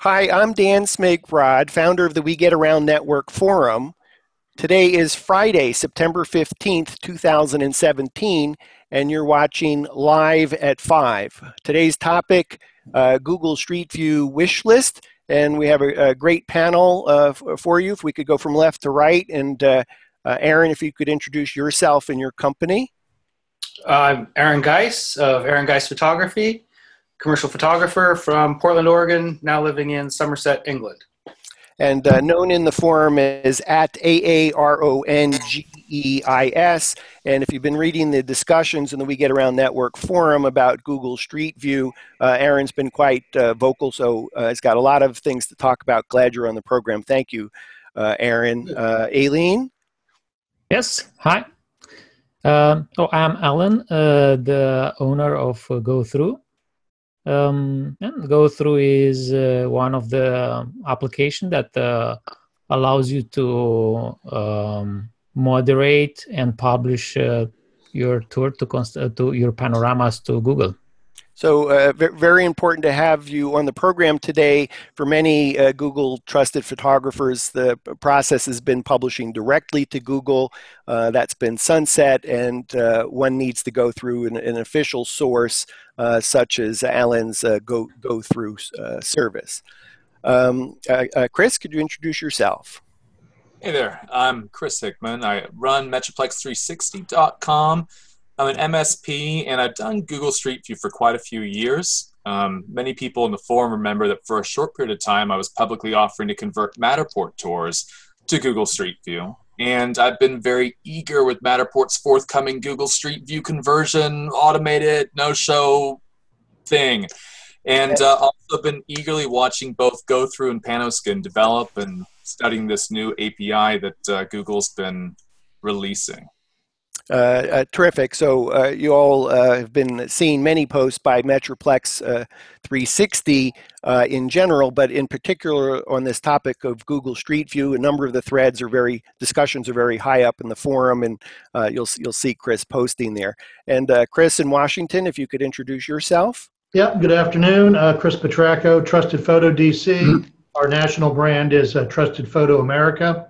Hi, I'm Dan Smigrod, founder of the We Get Around Network Forum. Today is Friday, September 15th, 2017, and you're watching Live at 5. Today's topic uh, Google Street View wish list, and we have a, a great panel uh, for you. If we could go from left to right, and uh, uh Aaron, if you could introduce yourself and your company. I'm Aaron Geis of Aaron Geis Photography, commercial photographer from Portland, Oregon, now living in Somerset, England. And uh, known in the forum as at A A R O N G E I S. And if you've been reading the discussions in the We Get Around Network forum about Google Street View, uh, Aaron's been quite uh, vocal, so uh, he's got a lot of things to talk about. Glad you're on the program. Thank you, uh, Aaron. Uh, Aileen? Yes, hi. Um, oh, I'm Alan, uh, the owner of uh, GoThru. Um, and GoThru is uh, one of the application that uh, allows you to um, moderate and publish uh, your tour to, const- uh, to your panoramas to Google. So, uh, very important to have you on the program today. For many uh, Google trusted photographers, the process has been publishing directly to Google. Uh, that's been sunset, and uh, one needs to go through an, an official source, uh, such as Alan's uh, Go GoThru service. Um, Chris, could you introduce yourself? Hey there, I'm Chris Hickman. I run Metroplex360.com I'm an MSP, and I've done Google Street View for quite a few years. Um, many people in the forum remember that for a short period of time, I was publicly offering to convert Matterport tours to Google Street View. And I've been very eager with Matterport's forthcoming Google Street View conversion, automated, no show thing. And uh, also been eagerly watching both GoThru and Panoskin develop and studying this new API that uh, Google's been releasing. Uh, uh, terrific. So uh, you all have been seeing many posts by Metroplex 360 in general, but in particular on this topic of Google Street View. A number of the threads are very discussions are very high up in the forum, and you'll you'll see Chris posting there. And Chris in Washington, if you could introduce yourself. Yeah. Good afternoon, Chris Petracco, Trusted Photo DC. Mm-hmm. Our national brand is Trusted Photo America.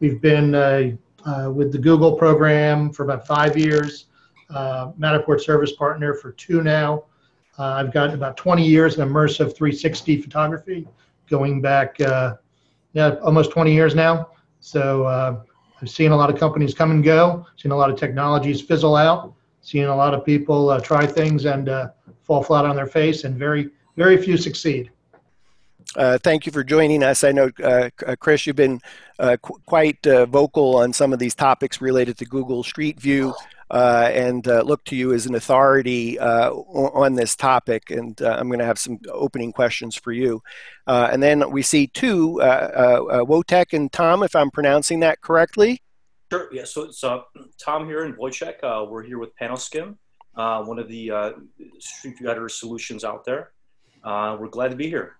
we've been uh, with the Google program for about five years, uh, Matterport service partner for two now. Uh, I've got about 20 years in immersive 360 photography, going back, uh, yeah, almost 20 years now. So uh, I've seen a lot of companies come and go, seen a lot of technologies fizzle out, seen a lot of people uh, try things and fall flat on their face, and very, very few succeed. Uh, thank you for joining us. I know, uh, uh Chris, you've been uh, qu- quite uh, vocal on some of these topics related to Google Street View, uh, and look to you as an authority on this topic. And I'm going to have some opening questions for you. and then we see two, Wojtek and Tom, if I'm pronouncing that correctly. Sure. Yeah. So it's Tom here and Wojciech. we're here with Panoskin, one of the Street View editor solutions out there. we're glad to be here.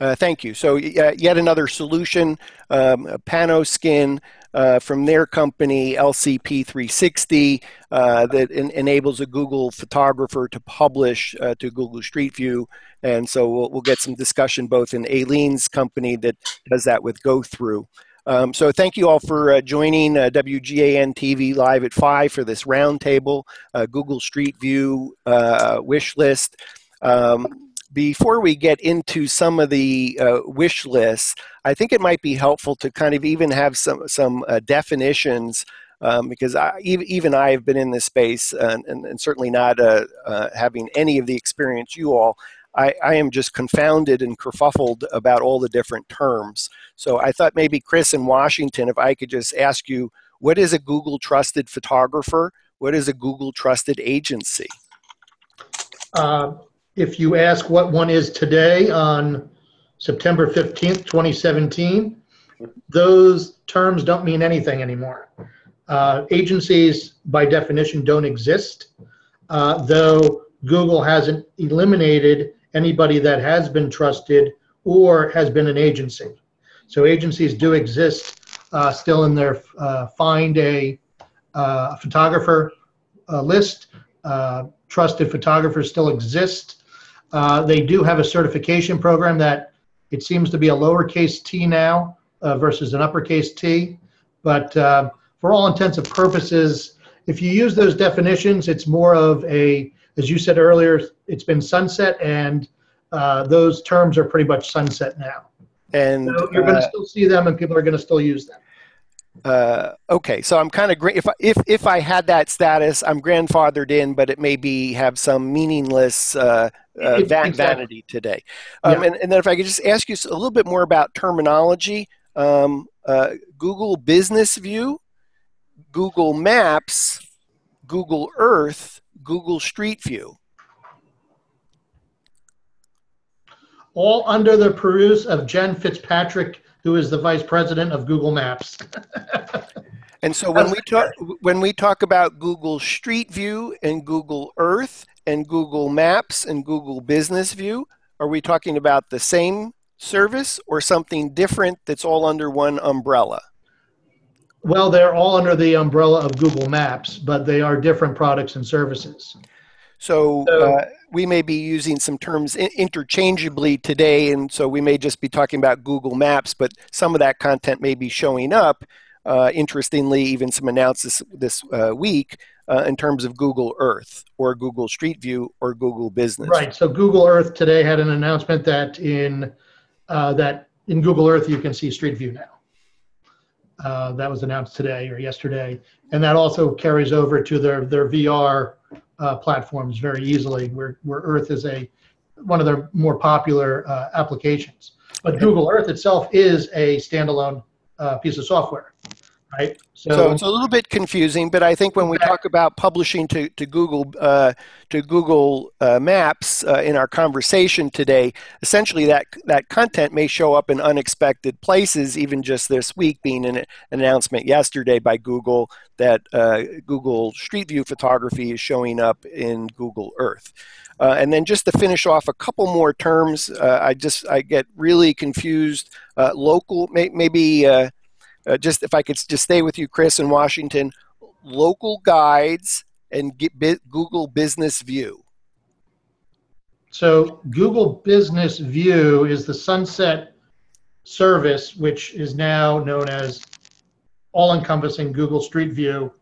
Uh, thank you. So uh, yet another solution, um, Panoskin uh, from their company, LCP360, uh, that en- enables a Google photographer to publish uh, to Google Street View. And so we'll, we'll, get some discussion both in Aileen's company that does that with GoThru. Um, so thank you all for joining WGAN TV live at 5 for this roundtable, Google Street View wish list. Um, before we get into some of the uh, wish lists, I think it might be helpful to kind of even have some some uh, definitions um, because I, even I have been in this space and, and, and certainly not uh, uh, having any of the experience you all. I, I, am just confounded and kerfuffled about all the different terms. So I thought maybe Chris in Washington, if I could just ask you, what is a Google trusted photographer? What is a Google trusted agency? If you ask what one is today on September 15th, 2017, those terms don't mean anything anymore. Uh, agencies, by definition, don't exist, uh, though Google hasn't eliminated anybody that has been trusted or has been an agency. So agencies do exist uh, still in their uh, find a uh, photographer uh, list. trusted photographers still exist. Uh, they do have a certification program that it seems to be a lowercase t now uh, versus an uppercase t. But uh, for all intents and purposes, if you use those definitions, it's more of a, as you said earlier, it's been sunset, and uh, those terms are pretty much sunset now. And So you're going uh, to still see them, and people are going to still use them. Uh, okay, so I'm kind of great. If I- if if I had that status, I'm grandfathered in, but it may be have some meaningless uh, uh, It- va- exactly. vanity today. Um, Yeah. and, and then if I could just ask you a little bit more about terminology, um, uh, Google Business View, Google Maps, Google Earth, Google Street View. All under the peruse of Jen Fitzpatrick, who is the vice president of Google Maps. And so when we talk when we talk about Google Street View and Google Earth and Google Maps and Google Business View, are we talking about the same service or something different that's all under one umbrella? Well, they're all under the umbrella of Google Maps, but they are different products and services. So So- uh, we may be using some terms in- interchangeably today, and so we may just be talking about Google Maps, but some of that content may be showing up. Uh, interestingly, even some announcements this uh, week uh, in terms of Google Earth or Google Street View or Google Business. Right. So Google Earth today had an announcement that in uh, that in Google Earth you can see Street View now. Uh, that was announced today or yesterday, and that also carries over to their their VR uh, platforms very easily, where where Earth is a one of their more popular uh, applications. But Google Earth itself is a standalone uh, piece of software, right? So it's a little bit confusing, but I think when we talk about publishing to, to Google uh, to Google uh, Maps uh, in our conversation today, essentially that that content may show up in unexpected places. Even just this week, being an, an announcement yesterday by Google that uh, Google Street View photography is showing up in Google Earth. Uh, and then just to finish off a couple more terms, uh, I just I get really confused. Uh, local, may, maybe. Uh, just if I could just stay with you, Chris, in Washington, local guides and get bi- Google Business View. So Google Business View is the sunset service, which is now known as all-encompassing Google Street View.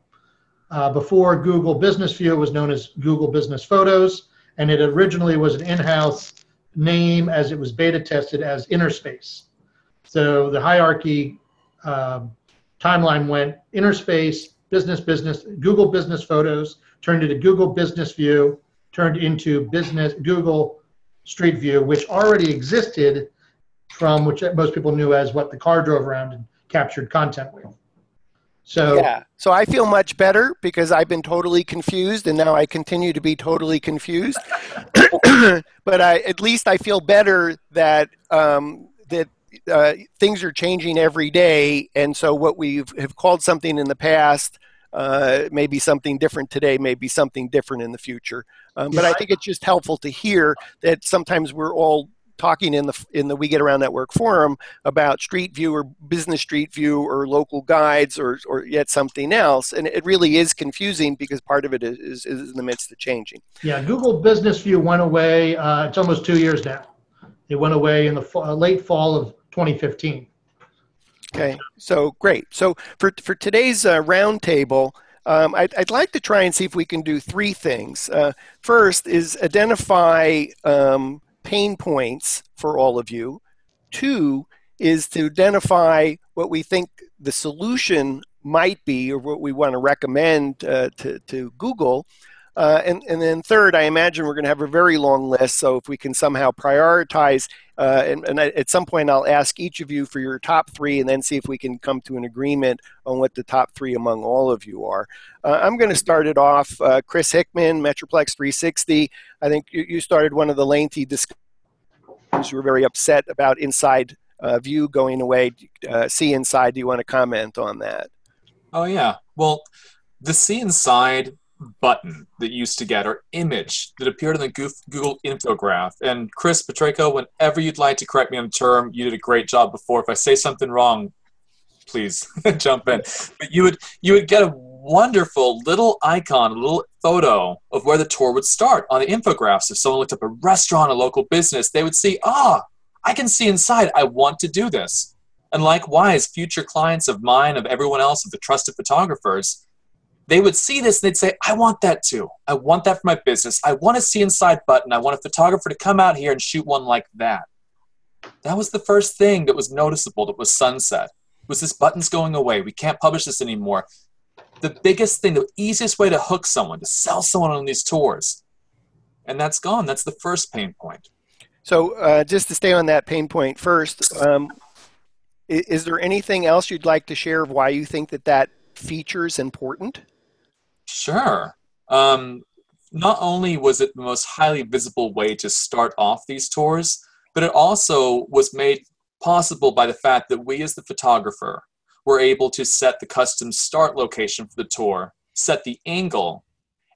Uh, before Google Business View, was known as Google Business Photos, and it originally was an in-house name as it was beta tested as Innerspace. So the hierarchy um, timeline went Innerspace, Business Business, Google Business Photos, turned into Google Business View, turned into business Google Street View, which already existed from which most people knew as what the car drove around and captured content with. So Yeah. So I feel much better because I've been totally confused, and now I continue to be totally confused. but I, at least I feel better that um, uh, things are changing every day, and so what we have called something in the past. Uh, maybe something different today, may be something different in the future. Um, but I think it's just helpful to hear that sometimes we're all talking in the in the We Get Around Network forum about Street View or Business Street View or local guides or or yet something else, and it really is confusing because part of it is is in the midst of changing. yeah, Google Business View went away. Uh, it's almost two years now. It went away in the uh, late fall of 2015. Okay, so great. So for for today's uh, roundtable, um, I'd, I'd like to try and see if we can do three things. Uh, first is identify um, pain points for all of you. Two is to identify what we think the solution might be or what we want to recommend uh, to, to Google. Uh, and, and then third, I imagine we're going to have a very long list. So if we can somehow prioritize, uh, and, and at some point I'll ask each of you for your top three and then see if we can come to an agreement on what the top three among all of you are. Uh, I'm going to start it off. Uh, Chris Hickman, Metroplex 360. I think you, you started one of the lengthy discussions. You were very upset about inside uh, view going away. Uh, see inside. Do you want to comment on that? Oh yeah. Well, the see inside button that used to get or image that appeared in the Goof- Google infograph. And Chris Petracco, whenever you'd like to correct me on term, you did a great job before. If I say something wrong, please jump in. But you would you would get a wonderful little icon, a little photo of where the tour would start on the infographs. If someone looked up a restaurant, a local business, they would see, ah, I can see inside. I want to do this. And likewise, future clients of mine, of everyone else, of the trusted photographers, they would see this and they'd say, I want that too. I want that for my business. I want to see inside button. I want a photographer to come out here and shoot one like that. That was the first thing that was noticeable that was sunset. Was this button's going away? We can't publish this anymore. The biggest thing, the easiest way to hook someone, to sell someone on these tours, and that's gone. That's the first pain point. So, uh, just to stay on that pain point first, um, is, is there anything else you'd like to share of why you think that that feature is important? Sure. Um, not only was it the most highly visible way to start off these tours, but it also was made possible by the fact that we, as the photographer, were able to set the custom start location for the tour, set the angle,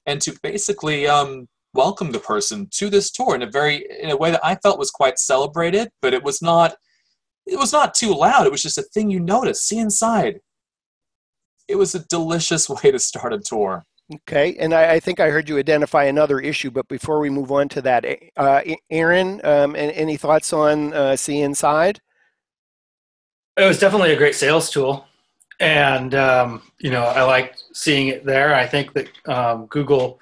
and to basically um, welcome the person to this tour in a very in a way that I felt was quite celebrated, but it was not it was not too loud. It was just a thing you notice, see inside. It was a delicious way to start a tour. Okay, and I, I, think I heard you identify another issue, but before we move on to that, uh, Aaron, um, any thoughts on uh, See Inside? It was definitely a great sales tool, and um, you know I liked seeing it there. I think that um, Google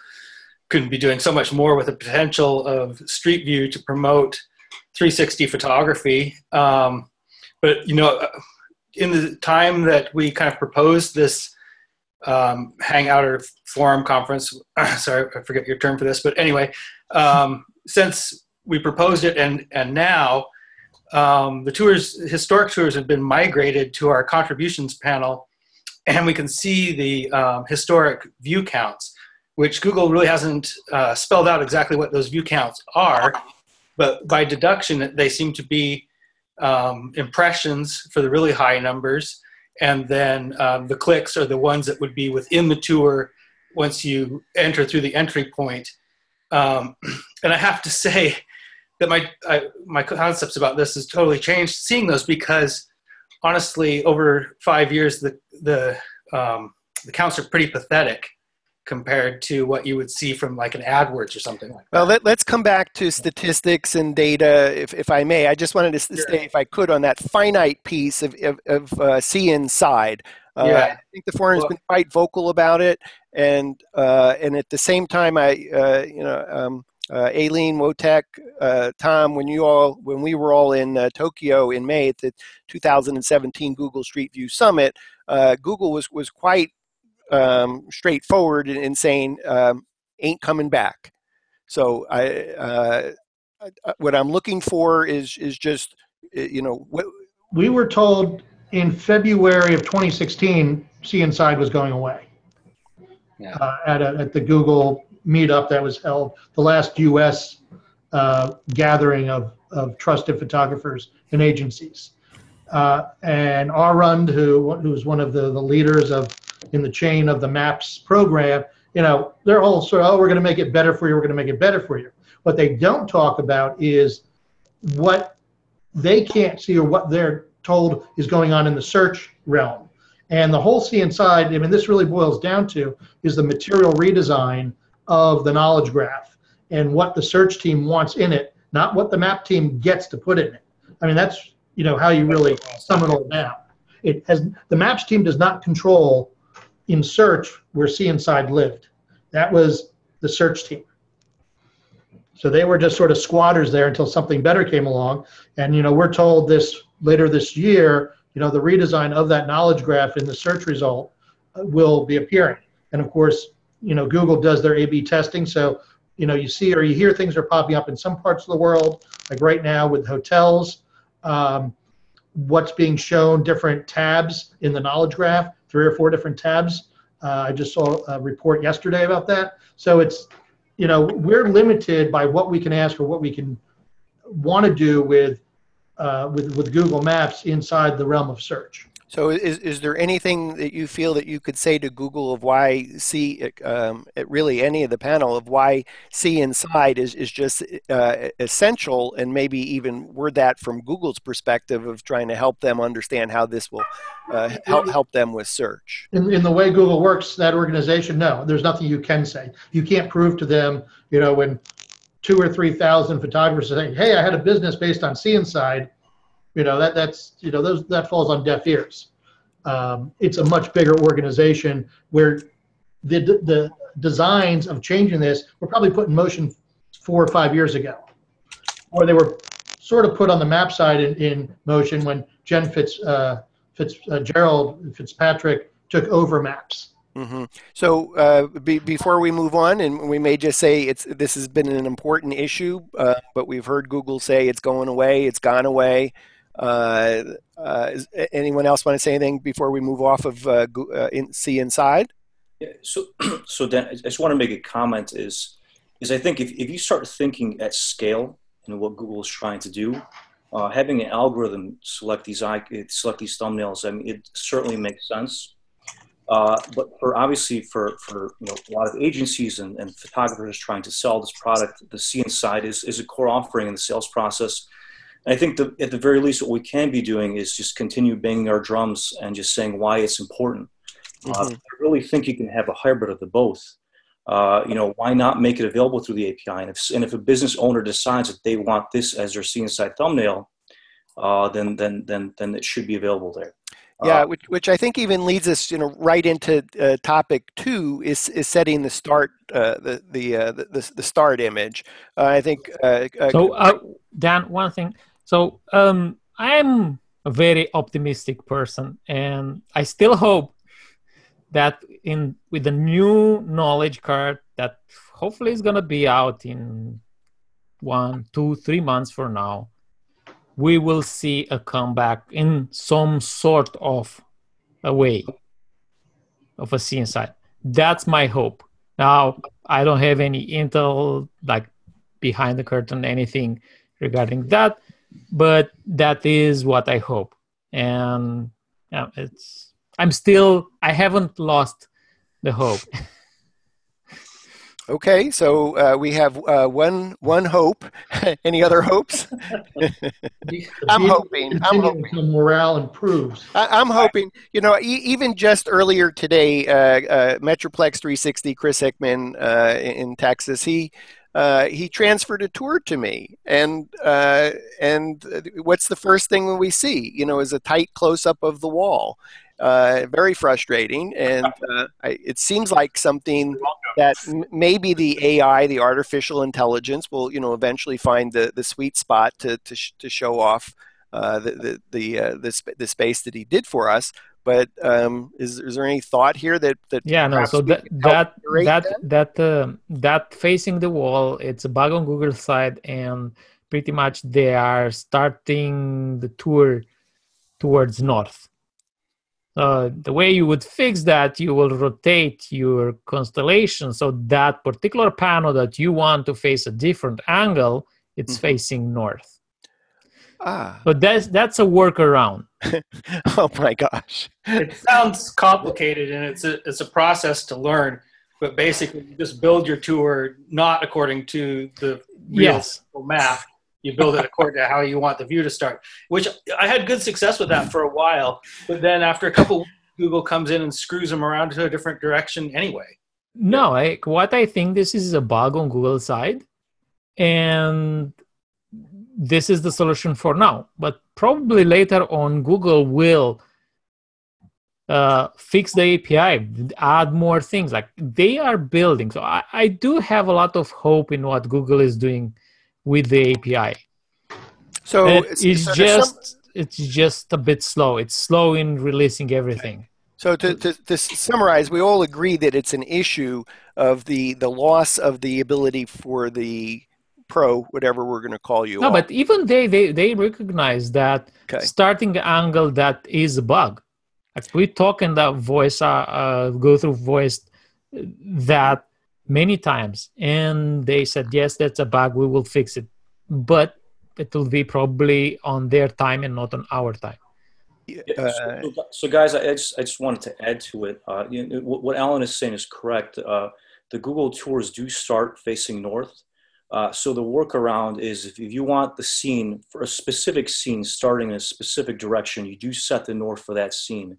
couldn't be doing so much more with the potential of Street View to promote 360 photography. Um, but you know, in the time that we kind of proposed this um, hangout or forum conference. Sorry, I forget your term for this, but anyway, um, since we proposed it and and now um, the tours, historic tours, have been migrated to our contributions panel, and we can see the um, historic view counts, which Google really hasn't uh, spelled out exactly what those view counts are, but by deduction, they seem to be um, impressions for the really high numbers and then um, the clicks are the ones that would be within the tour once you enter through the entry point. Um, and I have to say that my I, my concepts about this has totally changed seeing those because honestly, over five years, the the um, the counts are pretty pathetic compared to what you would see from like an AdWords or something like that. Well, let, us come back to statistics and data, if, if I may. I just wanted to sure. stay, if I could, on that finite piece of, of, of uh, see inside. Uh, yeah. I think the forum has well, been quite vocal about it, and uh, and at the same time, I uh, you know. Um, uh, Aileen, Wojtek, uh, Tom, when you all, when we were all in uh, Tokyo in May at the 2017 Google Street View Summit, uh, Google was was quite um, straightforward in, in saying um, ain't coming back. So I, uh, what I'm looking for is is just you know what we were told in February of 2016 See Inside was going away. Yeah. Uh, at a, at the Google meetup that was held, the last U.S. Uh, gathering of of trusted photographers and agencies. Uh, and Arund, who who's one of the, the leaders of in the chain of the MAPS program, you know, they're all sort of, oh, we're going to make it better for you. We're going to make it better for you. What they don't talk about is what they can't see or what they're told is going on in the search realm. And the whole See Inside, I mean, this really boils down to is the material redesign of the knowledge graph and what the search team wants in it, not what the map team gets to put in it. I mean, that's you know how you really sum it all down. It has the maps team does not control in search where See Inside lived. That was the search team. So they were just sort of squatters there until something better came along. And you know, we're told this later this year, you know, the redesign of that knowledge graph in the search result uh, will be appearing. And of course, you know, Google does their A/B testing, so you know, you see or you hear things are popping up in some parts of the world, like right now with hotels. Um, what's being shown, different tabs in the knowledge graph three or four different tabs. Uh, I just saw a report yesterday about that. So it's, you know, we're limited by what we can ask or what we can want to do with, uh, with, with Google Maps inside the realm of search. So, is, is there anything that you feel that you could say to Google of why see um, really any of the panel of why see inside is, is just uh, essential, and maybe even word that from Google's perspective of trying to help them understand how this will uh, help help them with search? In, in the way Google works, that organization, no, there's nothing you can say. You can't prove to them, you know, when two or three thousand photographers are saying, "Hey, I had a business based on see inside." You know that that's you know those that falls on deaf ears. Um, it's a much bigger organization where the the designs of changing this were probably put in motion four or five years ago, or they were sort of put on the map side in, in motion when Jen Fitz uh, Fitzgerald uh, Fitzpatrick took over maps. Mm-hmm. So uh, be, before we move on, and we may just say it's this has been an important issue, uh, but we've heard Google say it's going away, it's gone away. Uh, uh, anyone else want to say anything before we move off of uh, in, see inside? Yeah, so, so Dan, I just want to make a comment. Is is I think if, if you start thinking at scale and what Google is trying to do, uh, having an algorithm select these select these thumbnails, I mean, it certainly makes sense. Uh, but for obviously for, for you know, a lot of agencies and, and photographers trying to sell this product, the See Inside is, is a core offering in the sales process. I think the, at the very least, what we can be doing is just continue banging our drums and just saying why it's important. Uh, mm-hmm. Uh, I really think you can have a hybrid of the both. Uh, you know, why not make it available through the API? And if, and if a business owner decides that they want this as their see inside thumbnail, uh, then then then then it should be available there. Yeah, uh, which, which I think even leads us, you know, right into uh, topic two is is setting the start uh, the the, uh, the, the start image. I think. so, Dan, one thing. So um, I'm a very optimistic person, and I still hope that in with the new knowledge card that hopefully is gonna be out in one, two, three months from now, we will see a comeback in some sort of a way of a inside. That's my hope. Now I don't have any intel like behind the curtain anything regarding that but that is what I hope. And yeah, it's I'm still I haven't lost the hope. okay, so uh, we have uh, one one hope. Any other hopes? I'm hoping. I'm hoping morale improves. I, am hoping. You know, e- even just earlier today, uh, uh Metroplex 360, Chris Hickman uh, in Texas, he uh, he transferred a tour to me, and uh, and what's the first thing we see? You know, is a tight close up of the wall. Uh, very frustrating, and uh, I, it seems like something that m- maybe the AI, the artificial intelligence, will you know eventually find the, the sweet spot to to, sh- to show off uh, the the the, the, sp- the space that he did for us. But um, is, is there any thought here that that yeah no so that that that that uh, that facing the wall it's a bug on Google side and pretty much they are starting the tour towards north. Uh, the way you would fix that, you will rotate your constellation so that particular panel that you want to face a different angle, it's mm-hmm. facing north. Ah. But that's that's a workaround. oh my gosh. it sounds complicated and it's a it's a process to learn, but basically you just build your tour not according to the yes. map. You build it according to how you want the view to start. Which I had good success with that for a while, but then after a couple Google comes in and screws them around to a different direction anyway. No, I, what I think this is a bug on Google side, and this is the solution for now. But probably later on google will uh, fix the api add more things. Like they are building. So I, I do have a lot of hope in what google is doing with the api so it's, it's just some... it's just a bit slow. It's slow in releasing everything. So to, to, to, summarize, we all agree that it's an issue of the, the loss of the ability for the pro, whatever we're going to call you. No, all. but even they, they they recognize that okay. starting angle that is a bug. Like we talk in that voice, uh, uh, go through voice that many times, and they said yes, that's a bug. We will fix it, but it will be probably on their time and not on our time. Uh, so, so, guys, I just I just wanted to add to it. Uh, you know, what Alan is saying is correct. Uh, the Google tours do start facing north. Uh, so the workaround is if you want the scene for a specific scene starting in a specific direction, you do set the north for that scene.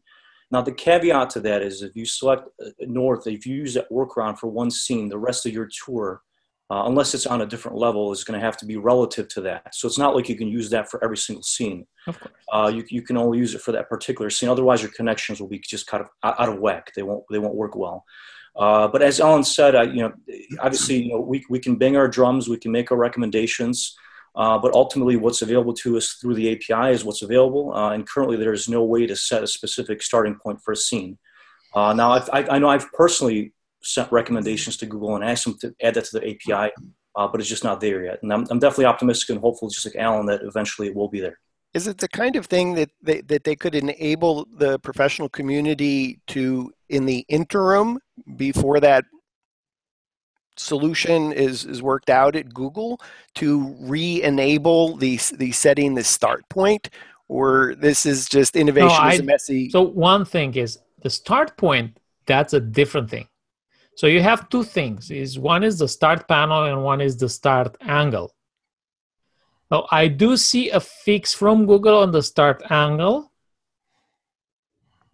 Now the caveat to that is if you select uh, north, if you use that workaround for one scene, the rest of your tour uh, unless it's on a different level, is going to have to be relative to that. So it's not like you can use that for every single scene. Of course. Uh, you, you can only use it for that particular scene. Otherwise, your connections will be just kind of out of whack. They won't they won't work well. Uh, but as Alan said, I, you know, obviously, you know, we, we can bang our drums, we can make our recommendations, uh, but ultimately, what's available to us through the API is what's available. Uh, and currently, there is no way to set a specific starting point for a scene. Uh, now, I've, I, I know I've personally sent recommendations to Google and asked them to add that to the API, uh, but it's just not there yet. And I'm, I'm definitely optimistic and hopeful, just like Alan, that eventually it will be there. Is it the kind of thing that they, that they could enable the professional community to, in the interim, before that solution is, is worked out at Google, to re-enable the, the setting the start point? Or this is just innovation no, I, is messy? So one thing is the start point, that's a different thing. So you have two things. Is one is the start panel and one is the start angle. Now I do see a fix from Google on the start angle.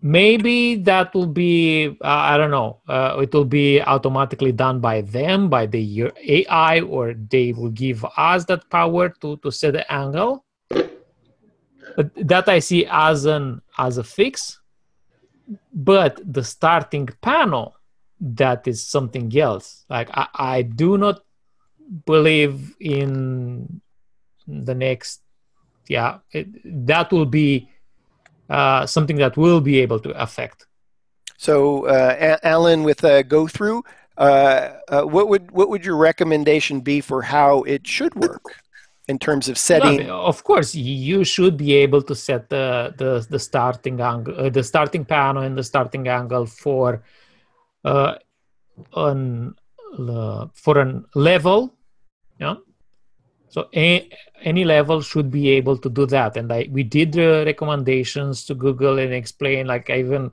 Maybe that will be uh, I don't know. Uh, it will be automatically done by them by the AI, or they will give us that power to to set the angle. But that I see as an as a fix. But the starting panel that is something else. Like I, I do not believe in the next, yeah, it, that will be uh, something that will be able to affect. So, uh, Alan, with a go through, uh, uh, what would what would your recommendation be for how it should work in terms of setting? No, of course, you should be able to set the the, the starting angle, uh, the starting panel, and the starting angle for uh, on uh, for a level yeah so a, any level should be able to do that and i we did the recommendations to google and explain like i even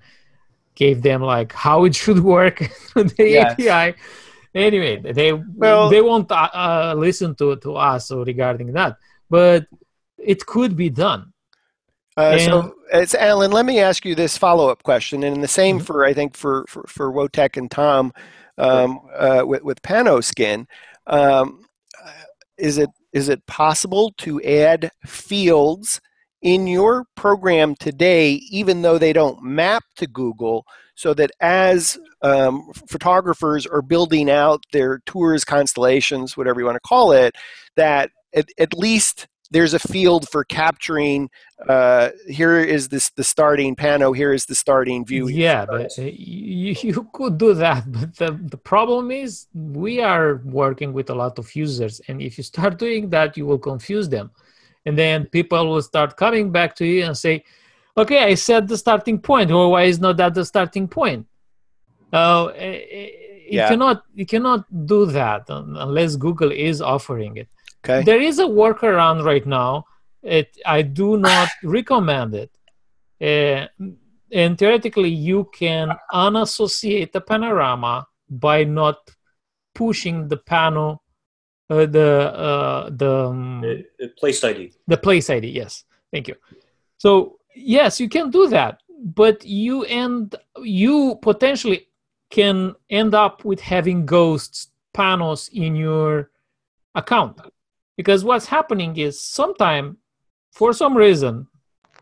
gave them like how it should work the yes. api anyway they well, they won't uh, uh, listen to to us regarding that but it could be done uh, so, it's Alan. Let me ask you this follow-up question, and the same mm-hmm. for I think for for, for and Tom um, uh, with with Panoskin. Um, is it is it possible to add fields in your program today, even though they don't map to Google, so that as um, photographers are building out their tours, constellations, whatever you want to call it, that at, at least there's a field for capturing uh, here is this the starting pano here is the starting view yeah but uh, you, you could do that but the, the problem is we are working with a lot of users and if you start doing that you will confuse them. And then people will start coming back to you and say okay i set the starting point. Or why is not that the starting point? Uh, you yeah. cannot you cannot do that unless google is offering it Okay. There is a workaround right now. It I do not recommend it. Uh, and theoretically, you can unassociate the panorama by not pushing the panel, uh, the uh, the, um, the, the place ID. The place ID. Yes. Thank you. So yes, you can do that, but you end you potentially can end up with having ghosts panels in your account because what's happening is sometime for some reason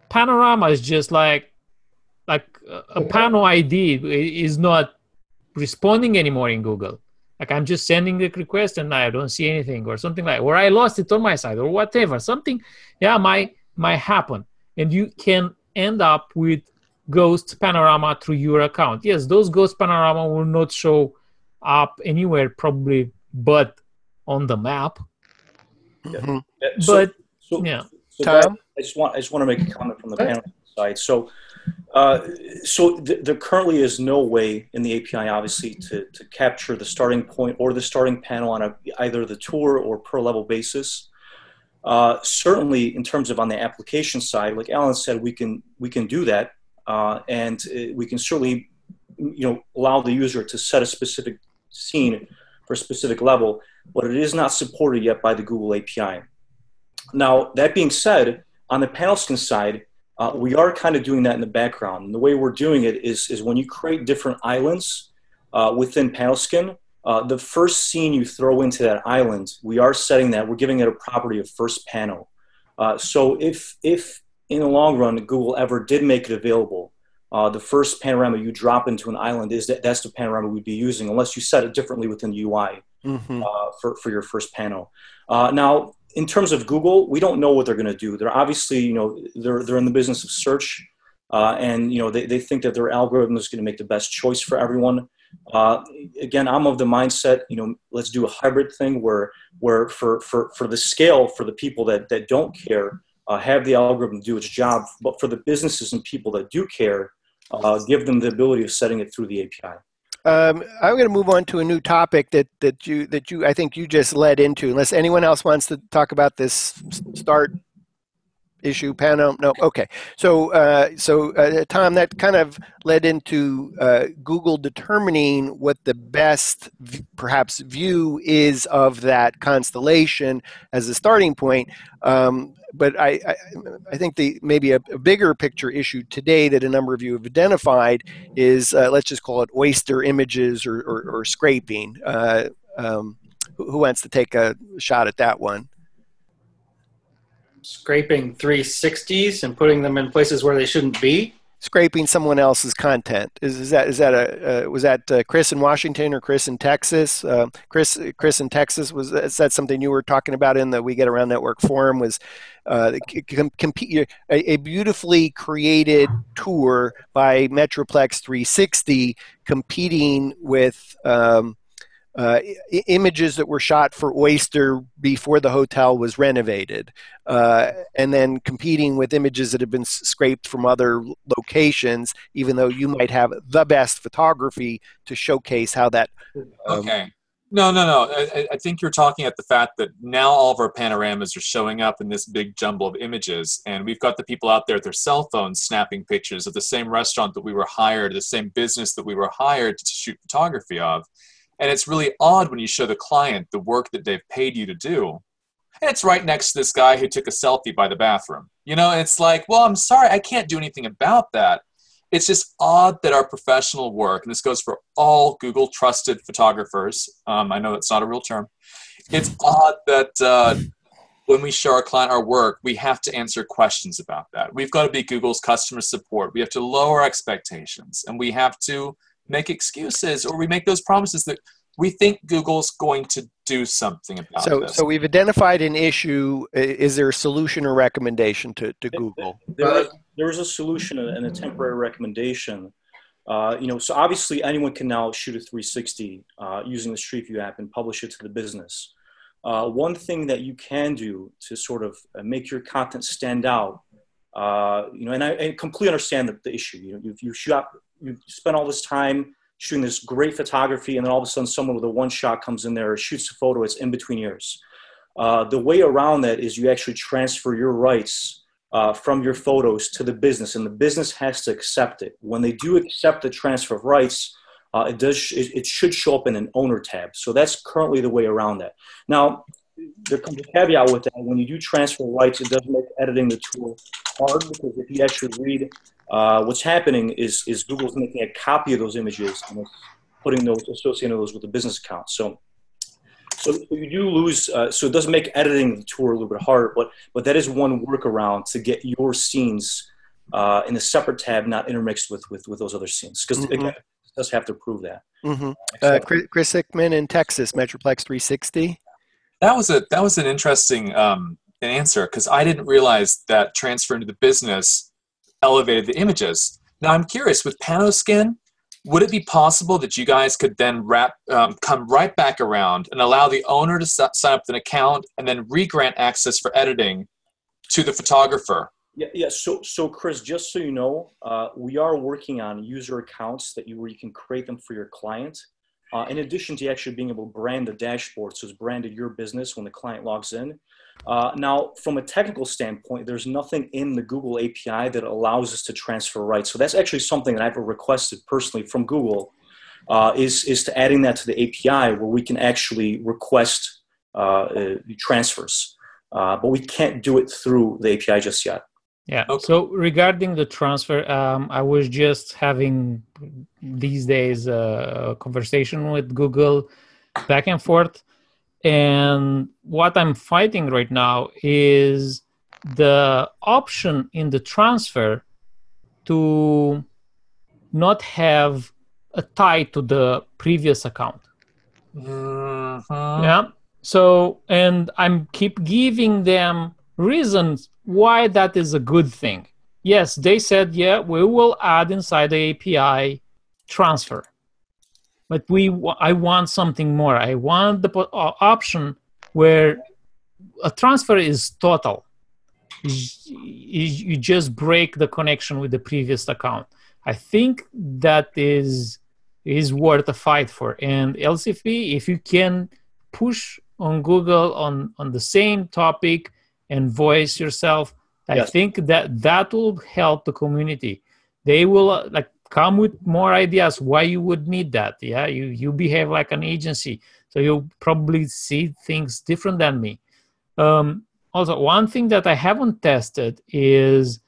panorama is just like like a panel id is not responding anymore in google. Like i'm just sending the request and i don't see anything or something like or i lost it on my side or whatever. Something yeah might might happen. And you can end up with ghost panorama through your account. Yes those ghost panorama will not show up anywhere probably but on the map Mm-hmm. So, but so, yeah, so Tom? I just want I just want to make a comment from the panel side. So, uh, so th- there currently is no way in the API, obviously, to to capture the starting point or the starting panel on a, either the tour or per level basis. Uh, certainly, in terms of on the application side, like Alan said, we can we can do that, uh, and uh, we can certainly you know allow the user to set a specific scene for a specific level, but it is not supported yet by the Google API. Now, that being said, on the Panoskin side, uh, we are kind of doing that in the background. And the way we're doing it is, is when you create different islands uh, within Panoskin, uh, the first scene you throw into that island, we are setting that, we're giving it a property of first panel. Uh, so if, if in the long run Google ever did make it available, uh, the first panorama you drop into an island is that that's the panorama we'd be using, unless you set it differently within the UI mm-hmm. Uh, for, for your first panel. Uh, now, in terms of Google, we don't know what they're going to do. They're obviously, you know, they're, they're in the business of search. Uh, and you know they, they think that their algorithm is going to make the best choice for everyone. Uh, again, I'm of the mindset, you know, let's do a hybrid thing where, where for, for, for the scale, for the people that, that don't care, uh, have the algorithm do its job. But for the businesses and people that do care, uh, give them the ability of setting it through the API. Um, I'm going to move on to a new topic that, that you that you I think you just led into. Unless anyone else wants to talk about this, start issue panel? No? Okay. So uh, so uh, tom that kind of led into uh, google determining what the best perhaps view is of that constellation as a starting point. Um, but I, I, I, think the maybe a, a, bigger picture issue today that a number of you have identified is uh, let's just call it oyster images or, or, or scraping. Uh, um, who wants to take a shot at that one? Scraping 360s and putting them in places where they shouldn't be scraping someone else's content. Is, is that is that a uh, was that uh, chris in washington or chris in texas? Uh, chris chris in texas was is that something you were talking about in the we get around network forum? Was uh, com- compete a, a, beautifully created tour by metroplex 360 competing with um, uh, images that were shot for Oyster before the hotel was renovated, uh, and then competing with images that have been scraped from other locations, even though you might have the best photography to showcase how that. Um, okay. No, no, no. I, I, think you're talking at the fact that now all of our panoramas are showing up in this big jumble of images, and we've got the people out there with their cell phones snapping pictures of the same restaurant that we were hired, the same business that we were hired to shoot photography of and it's really odd when you show the client the work that they've paid you to do. And it's right next to this guy who took a selfie by the bathroom. You know, and it's like, well, I'm sorry, I can't do anything about that. It's just odd that our professional work, and this goes for all Google trusted photographers, um, I know that's not a real term. It's odd that uh, when we show our client our work, we have to answer questions about that. We've got to be Google's customer support. We have to lower expectations and we have to make excuses or we make those promises that we think Google's going to do something about so, this. So we've identified an issue. Is there a solution or recommendation to, to Google? There, there is a solution and a temporary recommendation. Uh, you know, so obviously anyone can now shoot a 360 uh, using the Street View app and publish it to the business. Uh, one thing that you can do to sort of uh, make your content stand out, uh, you know, and I, I completely understand the, the issue. You know, you, you shoot you spend all this time shooting this great photography, and then all of a sudden someone with a one shot comes in there, shoots a photo, it's in between years. Uh, the way around that is you actually transfer your rights uh, from your photos to the business, and the business has to accept it. When they do accept the transfer of rights, uh, it does it, it, should show up in an owner tab. So that's currently the way around that. Now, there comes a caveat with that. When you do transfer rights, it does make editing the tool hard because if you actually read uh, what's happening is, is Google's making a copy of those images and putting those, associating those with the business account. So, so you do lose, uh, so it does make editing the tour a little bit harder, but, but that is one workaround to get your scenes uh, in a separate tab, not intermixed with, with, with those other scenes. Because mm-hmm. again, it does have to prove that. Mm-hmm. Uh, Chris Hickman in Texas, Metroplex 360. That was a that was an interesting um, answer because I didn't realize that transfer into the business elevated the images. Now I'm curious with Panoskin, would it be possible that you guys could then wrap, um, come right back around and allow the owner to sign up an account and then re-grant access for editing to the photographer? Yeah, yeah. So, so Chris, just so you know, uh, we are working on user accounts that you where you can create them for your client. uh, in addition to actually being able to brand the dashboard, so it's branded your business when the client logs in. Uh, now, from a technical standpoint, there's nothing in the Google API that allows us to transfer rights. So that's actually something that I've requested personally from Google uh, is, is to adding that to the API where we can actually request uh, uh transfers. Uh, but we can't do it through the API just yet. Yeah. Okay. So regarding the transfer, um, I was just having these days uh, a conversation with Google back and forth. And what I'm fighting right now is the option in the transfer to not have a tie to the previous account. Mm-hmm. Yeah. So, and I'm keep giving them reasons why that is a good thing. Yes, they said, yeah, we will add inside the API transfer. But we, I want something more. I want the uh, option where a transfer is total. You just break the connection with the previous account. I think that is is worth a fight for. And LCP, if you can push on Google on on the same topic and voice yourself i think that that will help the community they will uh, like come with more ideas why you would need that. Yeah you you behave like an agency so you'll probably see things different than me. Um, also one thing that i haven't tested is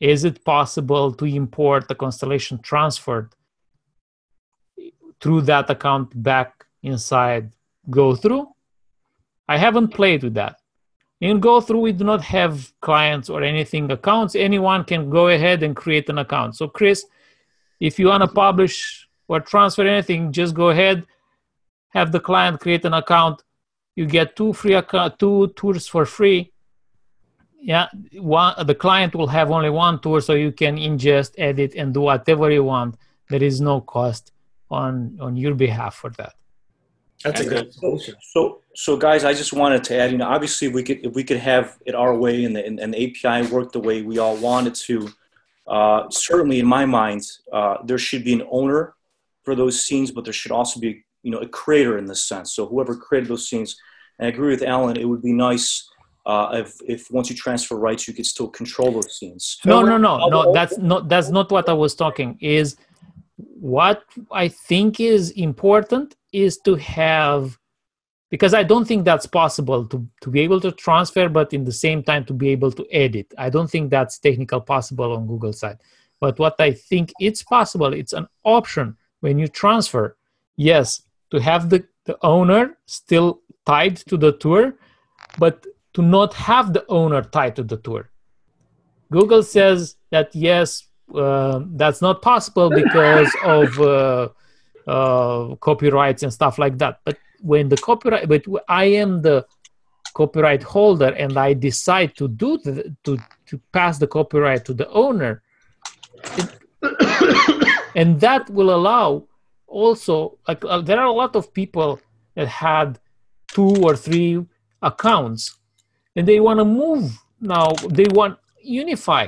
is it possible to import the constellation transferred through that account back inside GoThru? I haven't played with that. In GoThru we do not have clients or anything accounts. Anyone can go ahead and create an account. So chris if you want to publish or transfer anything just go ahead have the client create an account you get two free account two tours for free yeah one the client will have only one tour so you can ingest edit and do whatever you want there is no cost on on your behalf for that that's and a good solution. So, so guys, I just wanted to add. You know, obviously, we could if we could have it our way and the and, and the API work the way we all wanted to. Uh, certainly, in my mind, uh, there should be an owner for those scenes, but there should also be you know a creator in this sense. So whoever created those scenes, and I agree with Alan, it would be nice uh, if, if once you transfer rights, you could still control those scenes. No, no, no, no. That's not that's not what I was talking. Is what I think is important is to have because I don't think that's possible to, to be able to transfer, but in the same time to be able to edit. I don't think that's technical possible on Google side. But what I think it's possible, it's an option when you transfer. Yes, to have the, the owner still tied to the tour, but to not have the owner tied to the tour. Google says that yes, uh, that's not possible because of uh, uh, copyrights and stuff like that. But when the copyright, but I am the copyright holder and I decide to do the, to to pass the copyright to the owner, it, and that will allow also like uh, there are a lot of people that had two or three accounts and they want to move now they want unify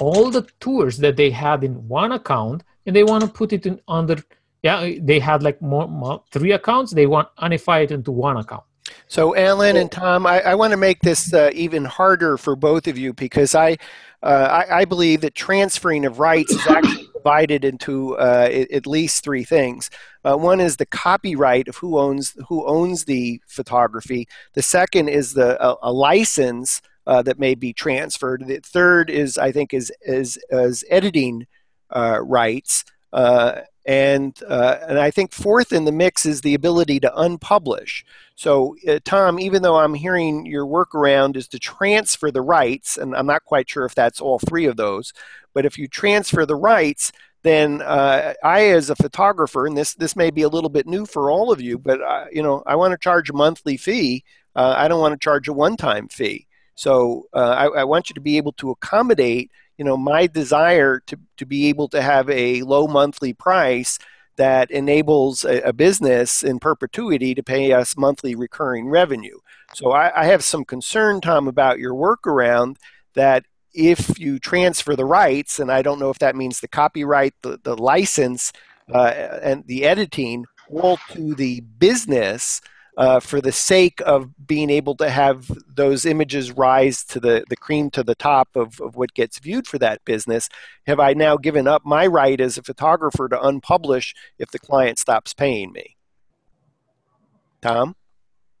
all the tours that they had in one account and they want to put it in under yeah they had like more, more three accounts they want unify it into one account so alan and tom i, I want to make this uh, even harder for both of you because i uh, I, I, believe that transferring of rights is actually divided into uh, at least three things. Uh, one is the copyright of who owns who owns the photography. The second is the a, license uh, that may be transferred. The third is, I think, is is, is editing uh, rights, uh, and uh, and I think fourth in the mix is the ability to unpublish. So, uh, Tom, even though I'm hearing your workaround is to transfer the rights, and I'm not quite sure if that's all three of those, but if you transfer the rights, then uh, I, as a photographer, and this this may be a little bit new for all of you, but uh, you know, I want to charge a monthly fee. Uh, I don't want to charge a one-time fee. So uh, I, I, want you to be able to accommodate, you know, my desire to, to be able to have a low monthly price that enables a, a business in perpetuity to pay us monthly recurring revenue. So I, I have some concern, Tom, about your workaround that if you transfer the rights, and I don't know if that means the copyright, the, the license, uh, and the editing, all to the business uh, for the sake of being able to have those images rise to the, the cream to the top of, of what gets viewed for that business, have I now given up my right as a photographer to unpublish if the client stops paying me? Tom?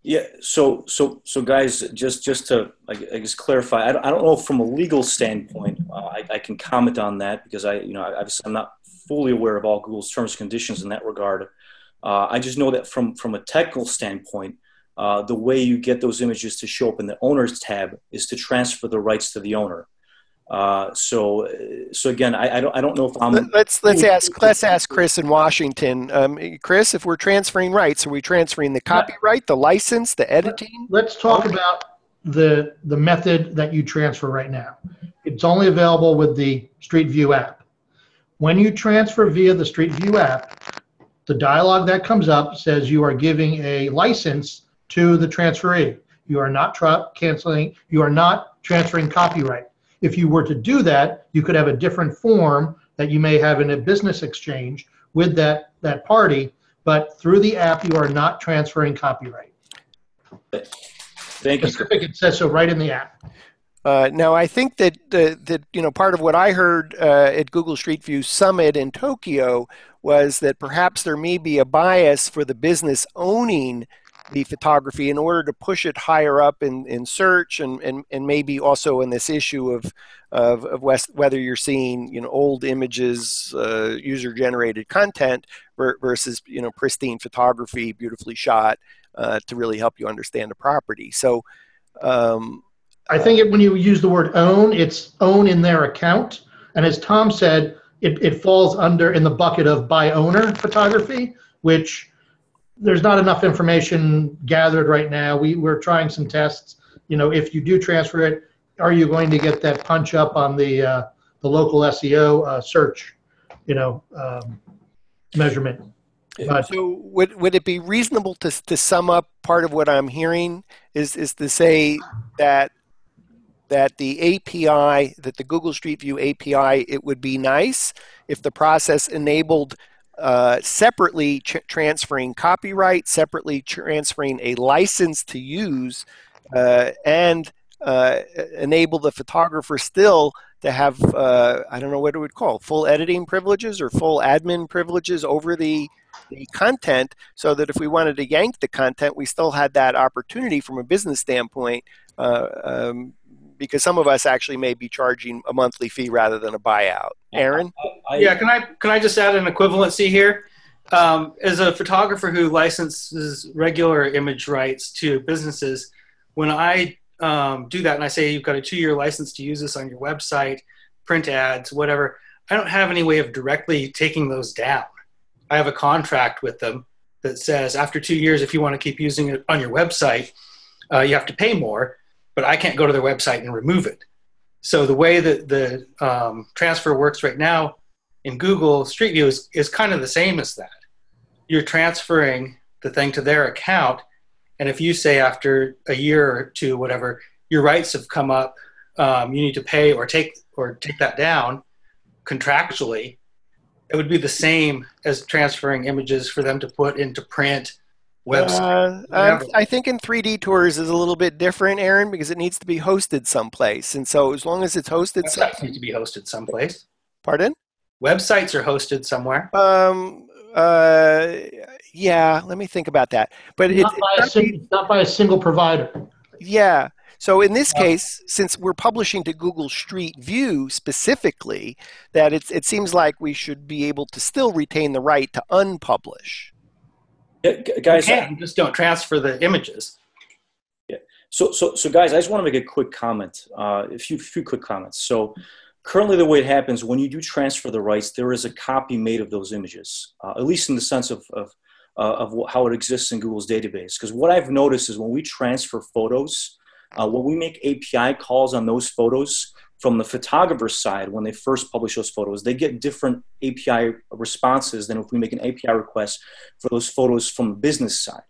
Yeah. So, so, so, guys, just just to I guess clarify, I don't, I don't know from a legal standpoint, uh, I, I, can comment on that because I, you know, I, I'm not fully aware of all Google's terms and conditions in that regard. Uh, I just know that from from a technical standpoint, uh, the way you get those images to show up in the owners tab is to transfer the rights to the owner. Uh, so, so again, I, I, don't, I don't know if I'm. Let's let's ask let's ask Chris in Washington. Um, Chris, if we're transferring rights, are we transferring the copyright, the license, the editing? Let's talk about the the method that you transfer right now. It's only available with the Street View app. When you transfer via the Street View app, the dialog that comes up says you are giving a license to the transferee. You are not tra- canceling. You are not transferring copyright if you were to do that, you could have a different form that you may have in a business exchange with that, that party, but through the app, you are not transferring copyright. Thank you. It says so right in the app. Uh, now, I think that uh, that you know part of what I heard uh, at Google Street View Summit in Tokyo was that perhaps there may be a bias for the business owning the photography in order to push it higher up in, in search and, and, and maybe also in this issue of, of, of West, whether you're seeing you know old images, uh, user generated content versus you know pristine photography, beautifully shot uh, to really help you understand the property. So um, I think it, when you use the word own, it's own in their account. And as Tom said, it, it falls under in the bucket of by owner photography, which there's not enough information gathered right now. We, we're trying some tests. You know, if you do transfer it, are you going to get that punch up on the, uh, the local SEO uh, search, you know, um, measurement? But, so would, would it be reasonable to, to sum up part of what I'm hearing is, is to say that that the API, that the Google Street View API, it would be nice if the process enabled uh, separately transferring copyright, separately transferring a license to use, uh, and uh, enable the photographer still to have uh, I don't know what it would call full editing privileges or full admin privileges over the the content, so that if we wanted to yank the content, we still had that opportunity from a business standpoint. Uh, um, because some of us actually may be charging a monthly fee rather than a buyout. Aaron? yeah, can I can I just add an equivalency here? Um, as a photographer who licenses regular image rights to businesses, when I um, do that and I say you've got a two-year license to use this on your website, print ads, whatever, I don't have any way of directly taking those down. I have a contract with them that says after two years, if you want to keep using it on your website, uh, you have to pay more but I can't go to their website and remove it. So the way that the um, transfer works right now in Google Street View is, is kind of the same as that. You're transferring the thing to their account, and if you say after a year or two, whatever, your rights have come up, um, you need to pay or take or take that down contractually. It would be the same as transferring images for them to put into print website? Uh, I think in 3D tours is a little bit different, Aaron, because it needs to be hosted someplace. And so as long as it's hosted, websites some- need to be hosted someplace. Pardon? Websites are hosted somewhere. Um. Uh. Yeah. Let me think about that. But not, by, a sing- not by a single provider. Yeah. So in this case, since we're publishing to Google Street View specifically, that it, it seems like we should be able to still retain the right to unpublish. Yeah, guys, you can, just don't transfer the images. Yeah. So, so, so, guys, I just want to make a quick comment. Uh, a few, few quick comments. So, currently, the way it happens when you do transfer the rights, there is a copy made of those images, uh, at least in the sense of of, uh, of how it exists in Google's database. Because what I've noticed is when we transfer photos, uh, when we make API calls on those photos, from the photographer's side, when they first publish those photos, they get different API responses than if we make an API request for those photos from the business side.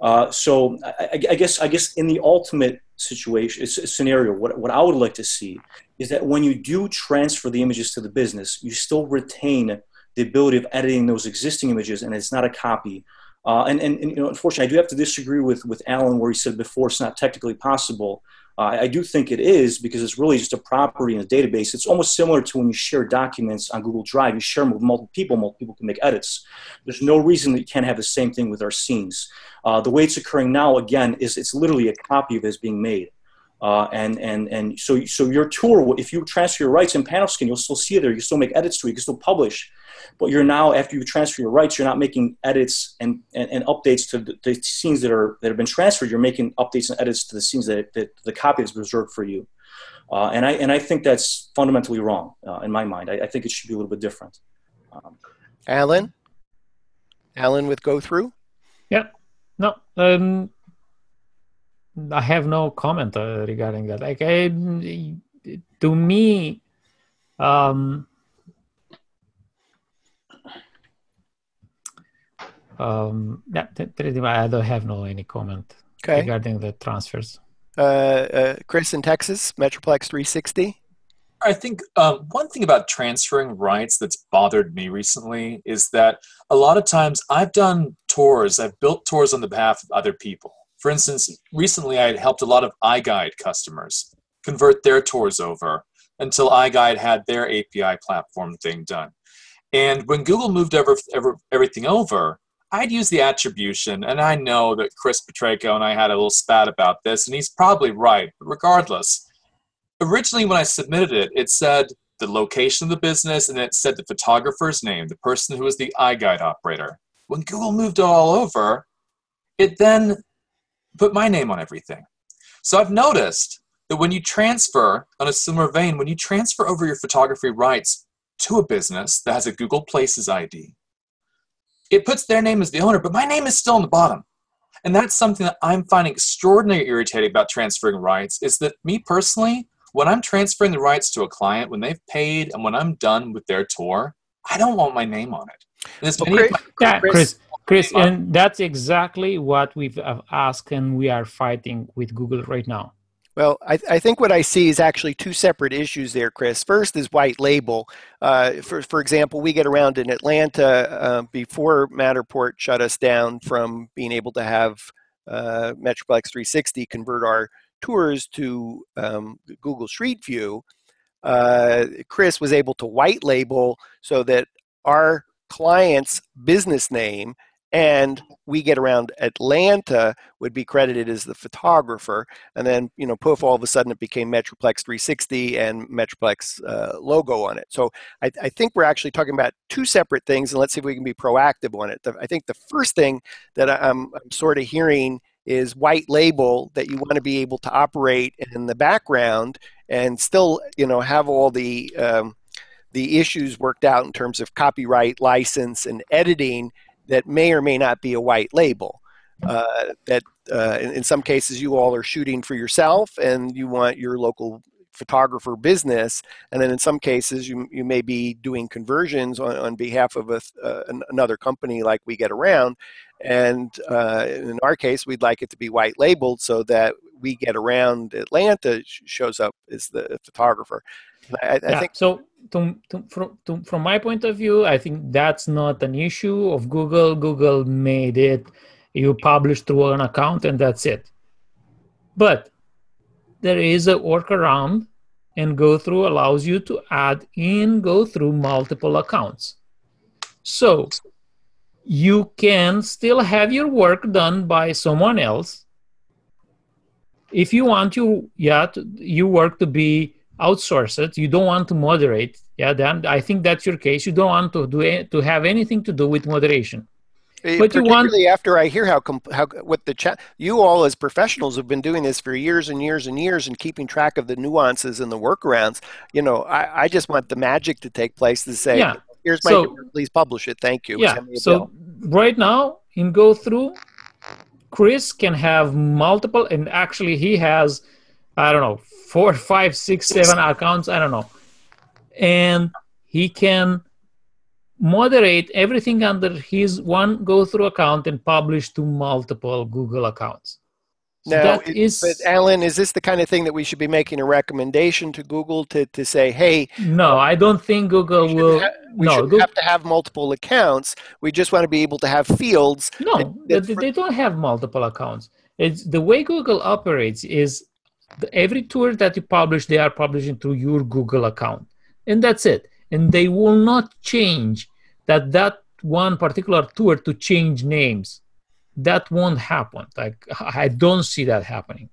Uh, so I, I, guess I guess in the ultimate situation scenario, what, what I would like to see is that when you do transfer the images to the business, you still retain the ability of editing those existing images, and it's not a copy Uh, and, and, and, you know, unfortunately, I do have to disagree with, with Alan where he said before it's not technically possible. Uh, I do think it is because it's really just a property in a database. It's almost similar to when you share documents on Google Drive. You share them with multiple people, multiple people can make edits. There's no reason that you can't have the same thing with our scenes. Uh, the way it's occurring now, again, is it's literally a copy of it is being made. Uh, and and and so so your tour, if you transfer your rights in Panoskin, you'll still see it there. You still make edits to it. You can still publish, but you're now after you transfer your rights, you're not making edits and, and, and updates to the, the, scenes that are that have been transferred. You're making updates and edits to the scenes that, that the copy is reserved for you. Uh, and I and I think that's fundamentally wrong uh, in my mind. I, I, think it should be a little bit different. Um, Alan, Alan with GoThru. Yeah, no. Um, I have no comment uh, regarding that. Like, I, to me, um, um, yeah, I don't have no any comment okay. regarding the transfers. Uh, uh, Chris in Texas, Metroplex 360. I think um, one thing about transferring rights that's bothered me recently is that a lot of times I've done tours, I've built tours on the behalf of other people for instance, recently I had helped a lot of iGuide customers convert their tours over until iGuide had their API platform thing done. And when Google moved ever, ever, everything over, I'd use the attribution, and I know that Chris Petracco and I had a little spat about this, and he's probably right. But regardless, originally when I submitted it, it said the location of the business, and it said the photographer's name, the person who was the iGuide operator. When Google moved all over, it then put my name on everything. So I've noticed that when you transfer, on a similar vein, when you transfer over your photography rights to a business that has a Google Places ID, it puts their name as the owner, but my name is still on the bottom. And that's something that I'm finding extraordinarily irritating about transferring rights is that me personally, when I'm transferring the rights to a client, when they've paid and when I'm done with their tour, I don't want my name on it. Well, Chris, yeah, Chris, Chris, and that's exactly what we've uh, asked and we are fighting with Google right now. Well, I, I, think what I see is actually two separate issues there, Chris. First is white label. Uh, for, for example, we get around in Atlanta uh, before Matterport shut us down from being able to have uh, Metroplex 360 convert our tours to um, Google Street View. Uh, Chris was able to white label so that our client's business name and we get around Atlanta would be credited as the photographer, and then you know, poof! All of a sudden, it became Metroplex 360 and Metroplex uh, logo on it. So I, I, think we're actually talking about two separate things, and let's see if we can be proactive on it. The, I think the first thing that I'm, I'm sort of hearing is white label that you want to be able to operate in the background and still you know have all the um, the issues worked out in terms of copyright license and editing that may or may not be a white label. Uh, that uh, in, in, some cases you all are shooting for yourself and you want your local photographer business, and then in some cases you, you may be doing conversions on, on behalf of a, uh, another company like We Get Around. And uh, in our case, we'd like it to be white labeled so that We Get Around Atlanta shows up as the photographer. I, I yeah, think so to, to, from, to, from my point of view, I think that's not an issue of Google. Google made it. You publish through an account and that's it. But there is a workaround, and GoThru allows you to add in GoThru multiple accounts. So you can still have your work done by someone else. If you want you yeah, to, your work to be outsource it you don't want to moderate yeah then i think that's your case you don't want to do it, to have anything to do with moderation eh, but you want after I hear how how what the chat you all as professionals have been doing this for years and years and years and keeping track of the nuances and the workarounds. You know, I, I just want the magic to take place to say, yeah. "Here's my so, please publish it. Thank you." Yeah. So bill. right now in GoThru, Chris can have multiple, and actually he has, I don't know, four, five, six, seven accounts. I don't know, and he can moderate everything under his one GoThru account and publish to multiple Google accounts. Now, it- is but Alan, is this the kind of thing that we should be making a recommendation to Google to, to say, hey, no. Uh, I don't think Google we will. ha- we no, shouldn't Google, have to have multiple accounts. We just want to be able to have fields. No, that- they, that- they don't have multiple accounts. It's the way Google operates is the, every tour that you publish, they are publishing through your Google account, and that's it. And they will not change that that one particular tour to change names. That won't happen. Like I don't see that happening.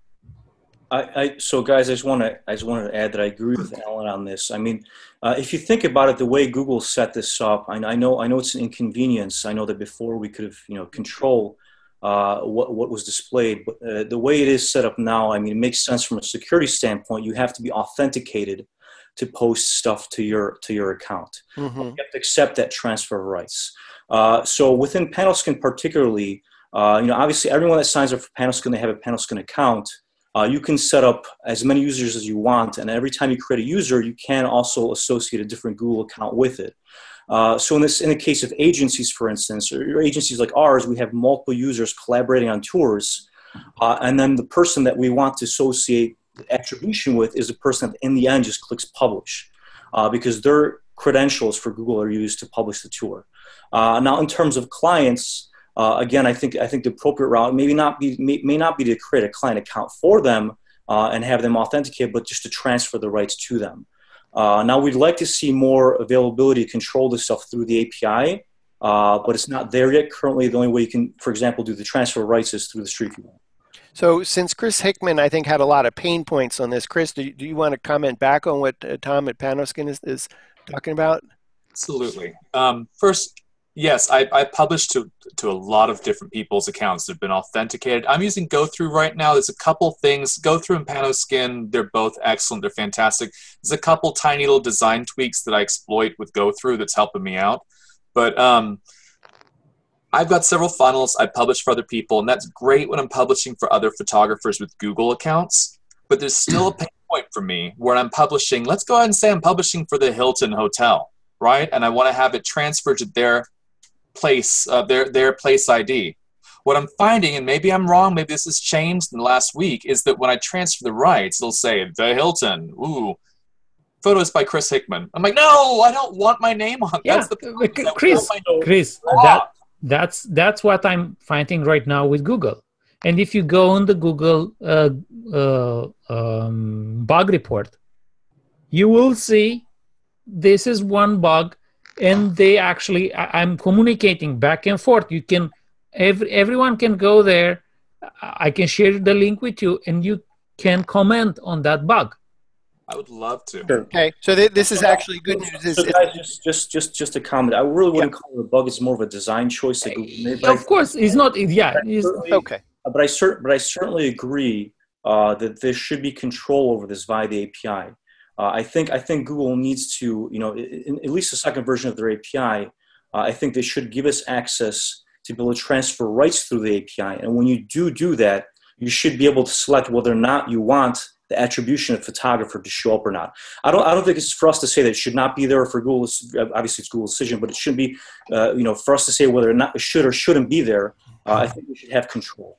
I, I so guys, I just want to I just wanted to add that I agree with Alan on this. I mean, uh, if you think about it, the way Google set this up, I, I know I know it's an inconvenience. I know that before we could have you know control uh, what what was displayed, but uh, the way it is set up now, I mean, it makes sense from a security standpoint. You have to be authenticated to post stuff to your to your account Mhm. you have to accept that transfer of rights. Uh, so within Panoskin particularly, uh, you know, obviously everyone that signs up for Panoskin, they have a Panoskin account. Uh, you can set up as many users as you want, and every time you create a user, you can also associate a different Google account with it. Uh, so in this, in the case of agencies, for instance, or agencies like ours, we have multiple users collaborating on tours, uh, and then the person that we want to associate attribution with is the person that in the end just clicks publish, uh, because their credentials for Google are used to publish the tour. Now, in terms of clients, uh, again, I think I think the appropriate route maybe not be may, may not be to create a client account for them uh, and have them authenticate, but just to transfer the rights to them. Uh, now, we'd like to see more availability to control this stuff through the API, uh, but it's not there yet. Currently, the only way you can, for example, do the transfer of rights is through the Street View. So, since Chris Hickman, I think, had a lot of pain points on this, Chris, do you, do you want to comment back on what uh, Tom at Panoskin is, is talking about? Absolutely. Um, first, yes, I, I publish to to a lot of different people's accounts that have been authenticated. I'm using GoThru right now. There's a couple things. GoThru and Panoskin, they're both excellent. They're fantastic. There's a couple tiny little design tweaks that I exploit with GoThru that's helping me out. But um, I've got several funnels I publish for other people, and that's great when I'm publishing for other photographers with Google accounts. But there's still a pain point for me where I'm publishing. Let's go ahead and say I'm publishing for the Hilton Hotel, right? And I want to have it transferred to their place, uh, their their place ID. What I'm finding, and maybe I'm wrong, maybe this has changed in the last week, is that when I transfer the rights, it'll say the Hilton. Ooh, photos by Chris Hickman. I'm like, no, I don't want my name on. Yeah, That's the point, is I Chris, Chris, that that's that's what I'm finding right now with Google. And if you go on the Google uh, uh, um, bug report, you will see this is one bug, and they actually I, I'm communicating back and forth. You can every everyone can go there. I I can share the link with you, and you can comment on that bug. I would love to. Sure. Okay, so th- this is actually good news. Is, So guys, just just just just a comment. I really wouldn't call it a bug. It's more of a design choice that Google made. Of course, it's not. Yeah, it's, okay, but I cer- but I certainly agree uh, that there should be control over this via the API. Uh, I think I think Google needs to, you know, in, at least the second version of their API. Uh, I think they should give us access to be able to transfer rights through the API. And when you do do that, you should be able to select whether or not you want the attribution of photographer to show up or not. I don't. I don't think it's for us to say that it should not be there for Google. Obviously, it's Google's decision, but it shouldn't be. Uh, you know, for us to say whether or not it should or shouldn't be there. Uh, I think we should have control.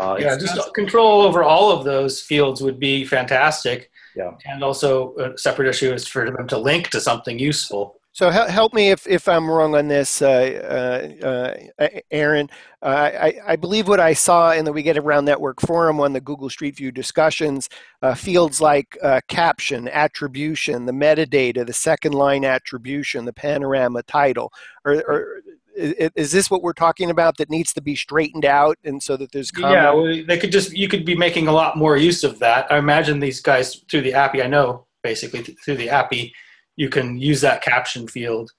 Uh, Yeah, just control over all of those fields would be fantastic. Yeah. And also a separate issue is for them to link to something useful. so help me if, if I'm wrong on this, uh, uh, uh, Aaron. Uh, I, I believe what I saw in the We Get Around Network forum on the Google Street View discussions, uh, fields like uh, caption, attribution, the metadata, the second line attribution, the panorama title. Or, or i- is this what we're talking about that needs to be straightened out and so that there's common? Yeah, well, they could just you could be making a lot more use of that. I imagine these guys through the API. I know basically through the API, you can use that caption field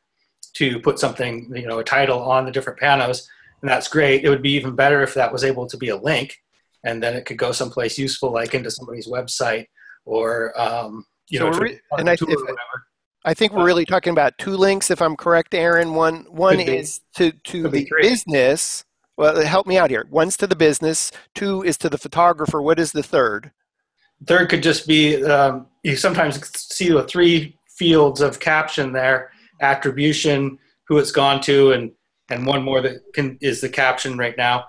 to put something, you know, a title on the different panos, and that's great. It would be even better if that was able to be a link, and then it could go someplace useful, like into somebody's website or um, you So know, re- a and I- if- or whatever. I think we're really talking about two links, if I'm correct, Aaron. One one is to to Could the business. Well, help me out here. One's to the business. Two is to the photographer. What is the third? Third could just be um, you sometimes see the three fields of caption there: attribution, who it's gone to, and and one more that can is the caption right now.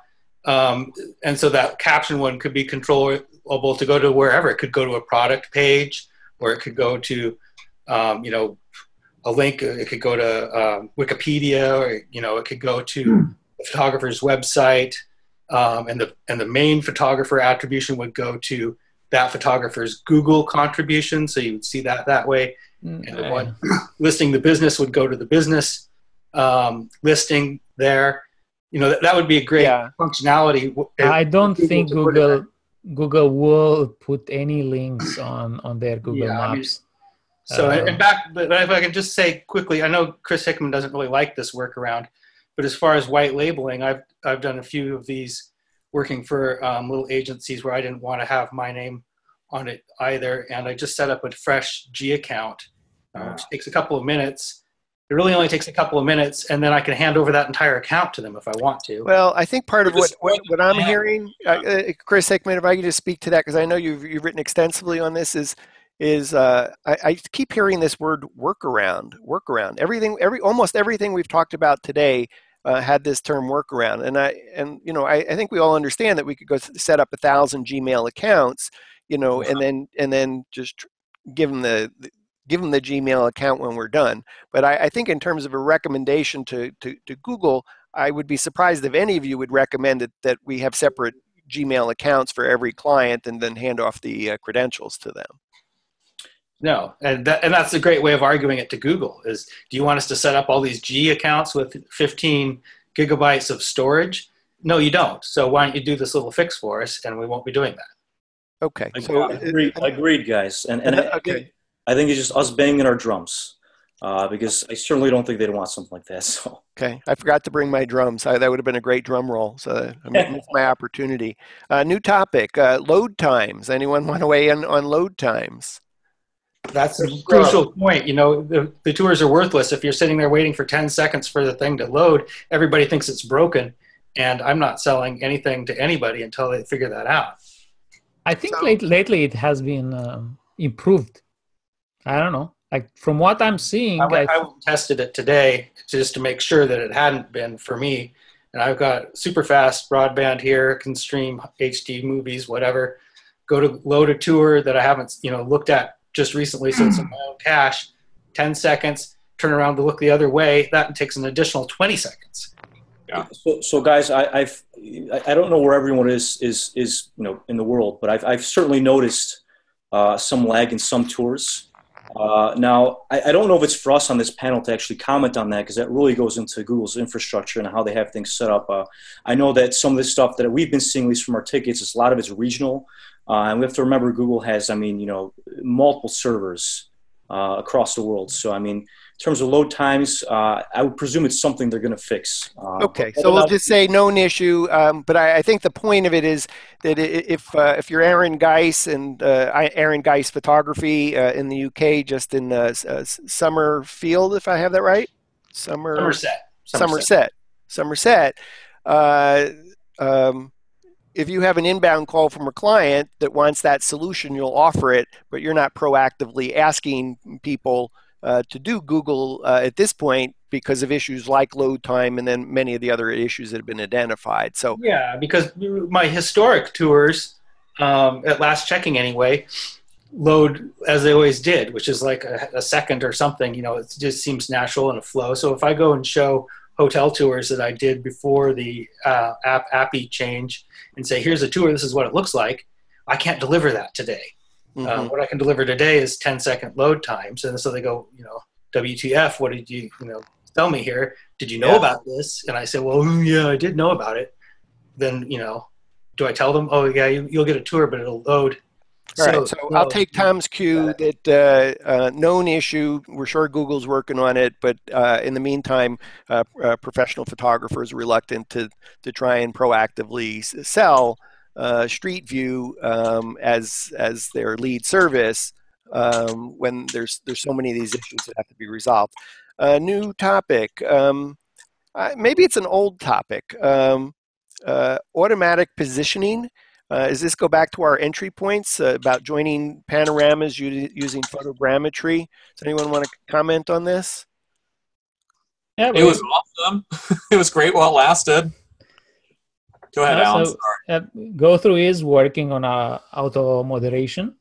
Um, and so that caption one could be controllable to go to wherever. It could go to a product page, or it could go to, um, you know, a link. It could go to um, Wikipedia, or you know, it could go to the photographer's website. Um, and the and the main photographer attribution would go to that photographer's Google contribution, so you would see that that way. And the one listing the business would go to the business um, listing there. You know that, that would be a great Yeah. functionality. I don't Google think to put it Google Google will put any links on on their Google Yeah, I mean, Maps. So and- Um, and back, but if I can just say quickly, I know Chris Hickman doesn't really like this workaround, but as far as white labeling, I've I've done a few of these working for um, little agencies where I didn't want to have my name on it either, and I just set up a fresh G account, uh, which takes a couple of minutes. It really only takes a couple of minutes, and then I can hand over that entire account to them if I want to. Well, I think part of what, what, what I'm hearing, uh, uh, Chris Hickman, if I could just speak to that, because I know you've, you've written extensively on this, is is uh, I, I keep hearing this word workaround, workaround. Everything, every almost everything we've talked about today uh, had this term workaround, and I and you know I, I think we all understand that we could go set up a thousand Gmail accounts, you know, and then and then just tr- give them the the- give them the Gmail account when we're done. But I, I think in terms of a recommendation to, to, to Google, I would be surprised if any of you would recommend that, that we have separate Gmail accounts for every client and then hand off the uh, credentials to them. No, and that, and that's a great way of arguing it to Google. Is do you want us to set up all these G accounts with 15 gigabytes of storage? No, you don't. So why don't you do this little fix for us, and we won't be doing that. Okay. So, agreed, agreed, guys. And and I, I think I think it's just us banging our drums, uh, because I certainly don't think they'd want something like that. So okay. I forgot to bring my drums. I, that would have been a great drum roll. So I missed my opportunity. Uh, new topic: uh, load times. Anyone want to weigh in on load times? That's a There's, crucial point. You know, the, the tours are worthless if you're sitting there waiting for 10 seconds for the thing to load. Everybody thinks it's broken, and I'm not selling anything to anybody until they figure that out. I think So- late, lately it has been um, improved. I don't know. Like from what I'm seeing, I, I, I tested it today just to make sure that it hadn't been for me. And I've got super fast broadband here, can stream HD movies, whatever. Go to load a tour that I haven't, you know, looked at just recently, so it's in my own cache, Ten seconds. Turn around to look the other way. That takes an additional twenty seconds. So, so guys, I, I've I I don't know where everyone is is is you know in the world, but I've I've certainly noticed uh, some lag in some tours. Uh, now, I, I don't know if it's for us on this panel to actually comment on that because that really goes into Google's infrastructure and how they have things set up. Uh, I know that some of this stuff that we've been seeing, at least from our tickets, is a lot of it's regional, uh, and we have to remember Google has, I mean, you know, multiple servers uh, across the world. So, I mean, in terms of load times, uh, I would presume it's something they're going to fix. Uh, Okay, so we'll just say known issue. Um, but I, I think the point of it is that if uh, if you're Aaron Geis and uh, Aaron Geis Photography uh, in the UK, just in S- Summerfield, if I have that right, Summer Somerset. Somerset, Somerset. Uh, um, if you have an inbound call from a client that wants that solution, you'll offer it, but you're not proactively asking people uh, to do Google uh, at this point because of issues like load time and then many of the other issues that have been identified. So, Yeah, because my historic tours, um, at last checking anyway, load as they always did, which is like a, a second or something. You know, it just seems natural and a flow. So if I go and show hotel tours that I did before the uh, app appy change and say, "Here's a tour. This is what it looks like," I can't deliver that today. mhm. Um, what I can deliver today is 10 second load times. And so they go, you know, WTF, what did you, you know, tell me here? Did you know Yeah. about this? And I say, well, yeah, I did know about it. Then, you know, do I tell them, oh, yeah, you, you'll get a tour, but it'll load. All right, so I'll take Tom's cue that uh, uh, known issue. We're sure Google's working on it, but uh, in the meantime, uh, uh, professional photographers are reluctant to to try and proactively sell uh, Street View um, as as their lead service um, when there's there's so many of these issues that have to be resolved. A new topic. Um, maybe it's an old topic. Um, uh, automatic positioning. Uh, does this go back to our entry points uh, about joining panoramas u- using photogrammetry? Does anyone want to comment on this? yeah, It was awesome. it was great while it lasted. Go ahead, Alan. so- Sorry. uh, GoThru is working on uh, auto moderation.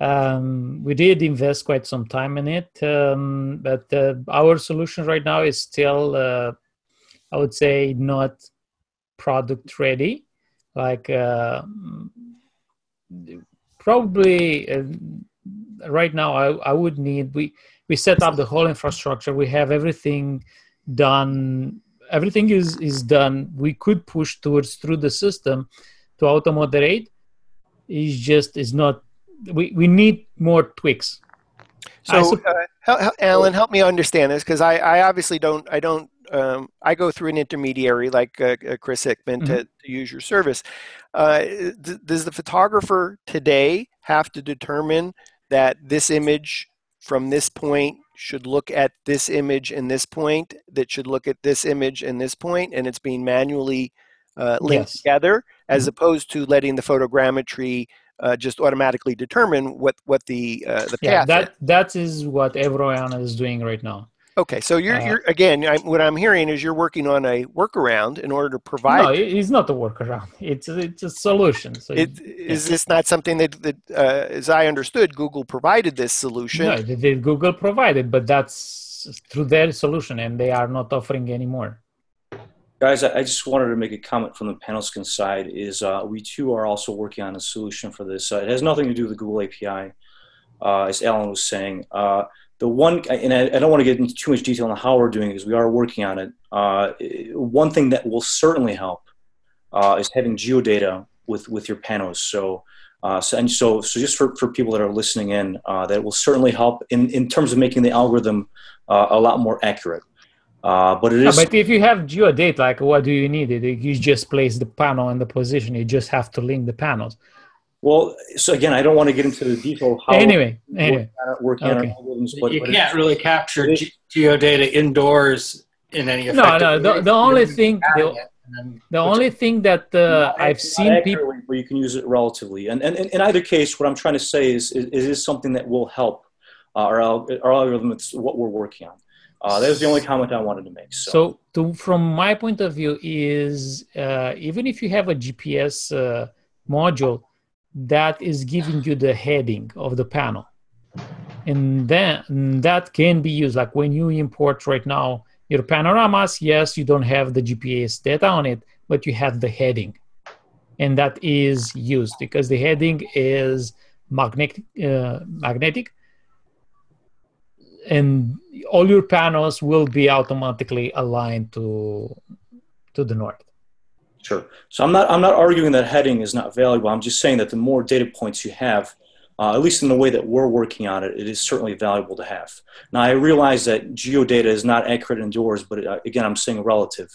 Um, we did invest quite some time in it, um, but uh, our solution right now is still, uh, I would say, not product ready. Like uh, probably uh, right now, I, I would need we we set up the whole infrastructure. We have everything done everything is is done we could push towards through the system to auto moderate is just is not we we need more tweaks So, uh, hel- hel- Alan, help me understand this because I, I obviously don't. I don't. Um, I go through an intermediary like uh, uh, Chris Hickman to, to use your service. Uh, th- does the photographer today have to determine that this image from this point should look at this image and this point? That should look at this image and this point, and it's being manually uh, linked Yes. together, as opposed to letting the photogrammetry uh, just automatically determine what what the uh, the yeah path is. that that is what everyone is doing right now Okay, so you're, Uh, you're again. I, what I'm hearing is you're working on a workaround in order to provide. no it's not a workaround it's a, it's a solution so it, is this not something that, that uh, as I understood, Google provided this solution? no, the, the google provided but that's through their solution and they are not offering anymore Guys, I I just wanted to make a comment from the Panoskin side. Is uh, we too are also working on a solution for this. Uh, it has nothing to do with the Google API, uh, as Alan was saying. The one, and I, I don't want to get into too much detail on how we're doing it because we are working on it. Uh, one thing that will certainly help uh, is having geodata with with your panos. So. Uh, so, and so, so just for, for people that are listening in, uh, that will certainly help in, in terms of making the algorithm uh, a lot more accurate. Uh, but it is. Is but if you have geodate like what do you need it you just place the panel in the position you just have to link the panels Well, so again, I don't want to get into the detail of how anyway we're anyway working Okay. our algorithms, but, you but can't really capture ge- geodata indoors in any no effective no the, way. the only thing the, then- the only thing that uh, not i've seen not people accurately, but you can use it relatively. And, and, and in either case, what I'm trying to say is, is, is something that will help uh, our, al- our algorithm. It's what we're working on. Uh, that was the only comment I wanted to make. So, So, to, from my point of view, is uh, even if you have a GPS uh, module, that is giving you the heading of the panel, and then that can be used. Like when you import right now your panoramas, yes, you don't have the GPS data on it, but you have the heading, and that is used because the heading is magnetic. Uh, magnetic and all your panels will be automatically aligned to to the north. Sure. So I'm not I'm not arguing that heading is not valuable. I'm just saying that the more data points you have, uh, at least in the way that we're working on it, it is certainly valuable to have. Now I realize that geodata is not accurate indoors, but uh, again, I'm saying relative.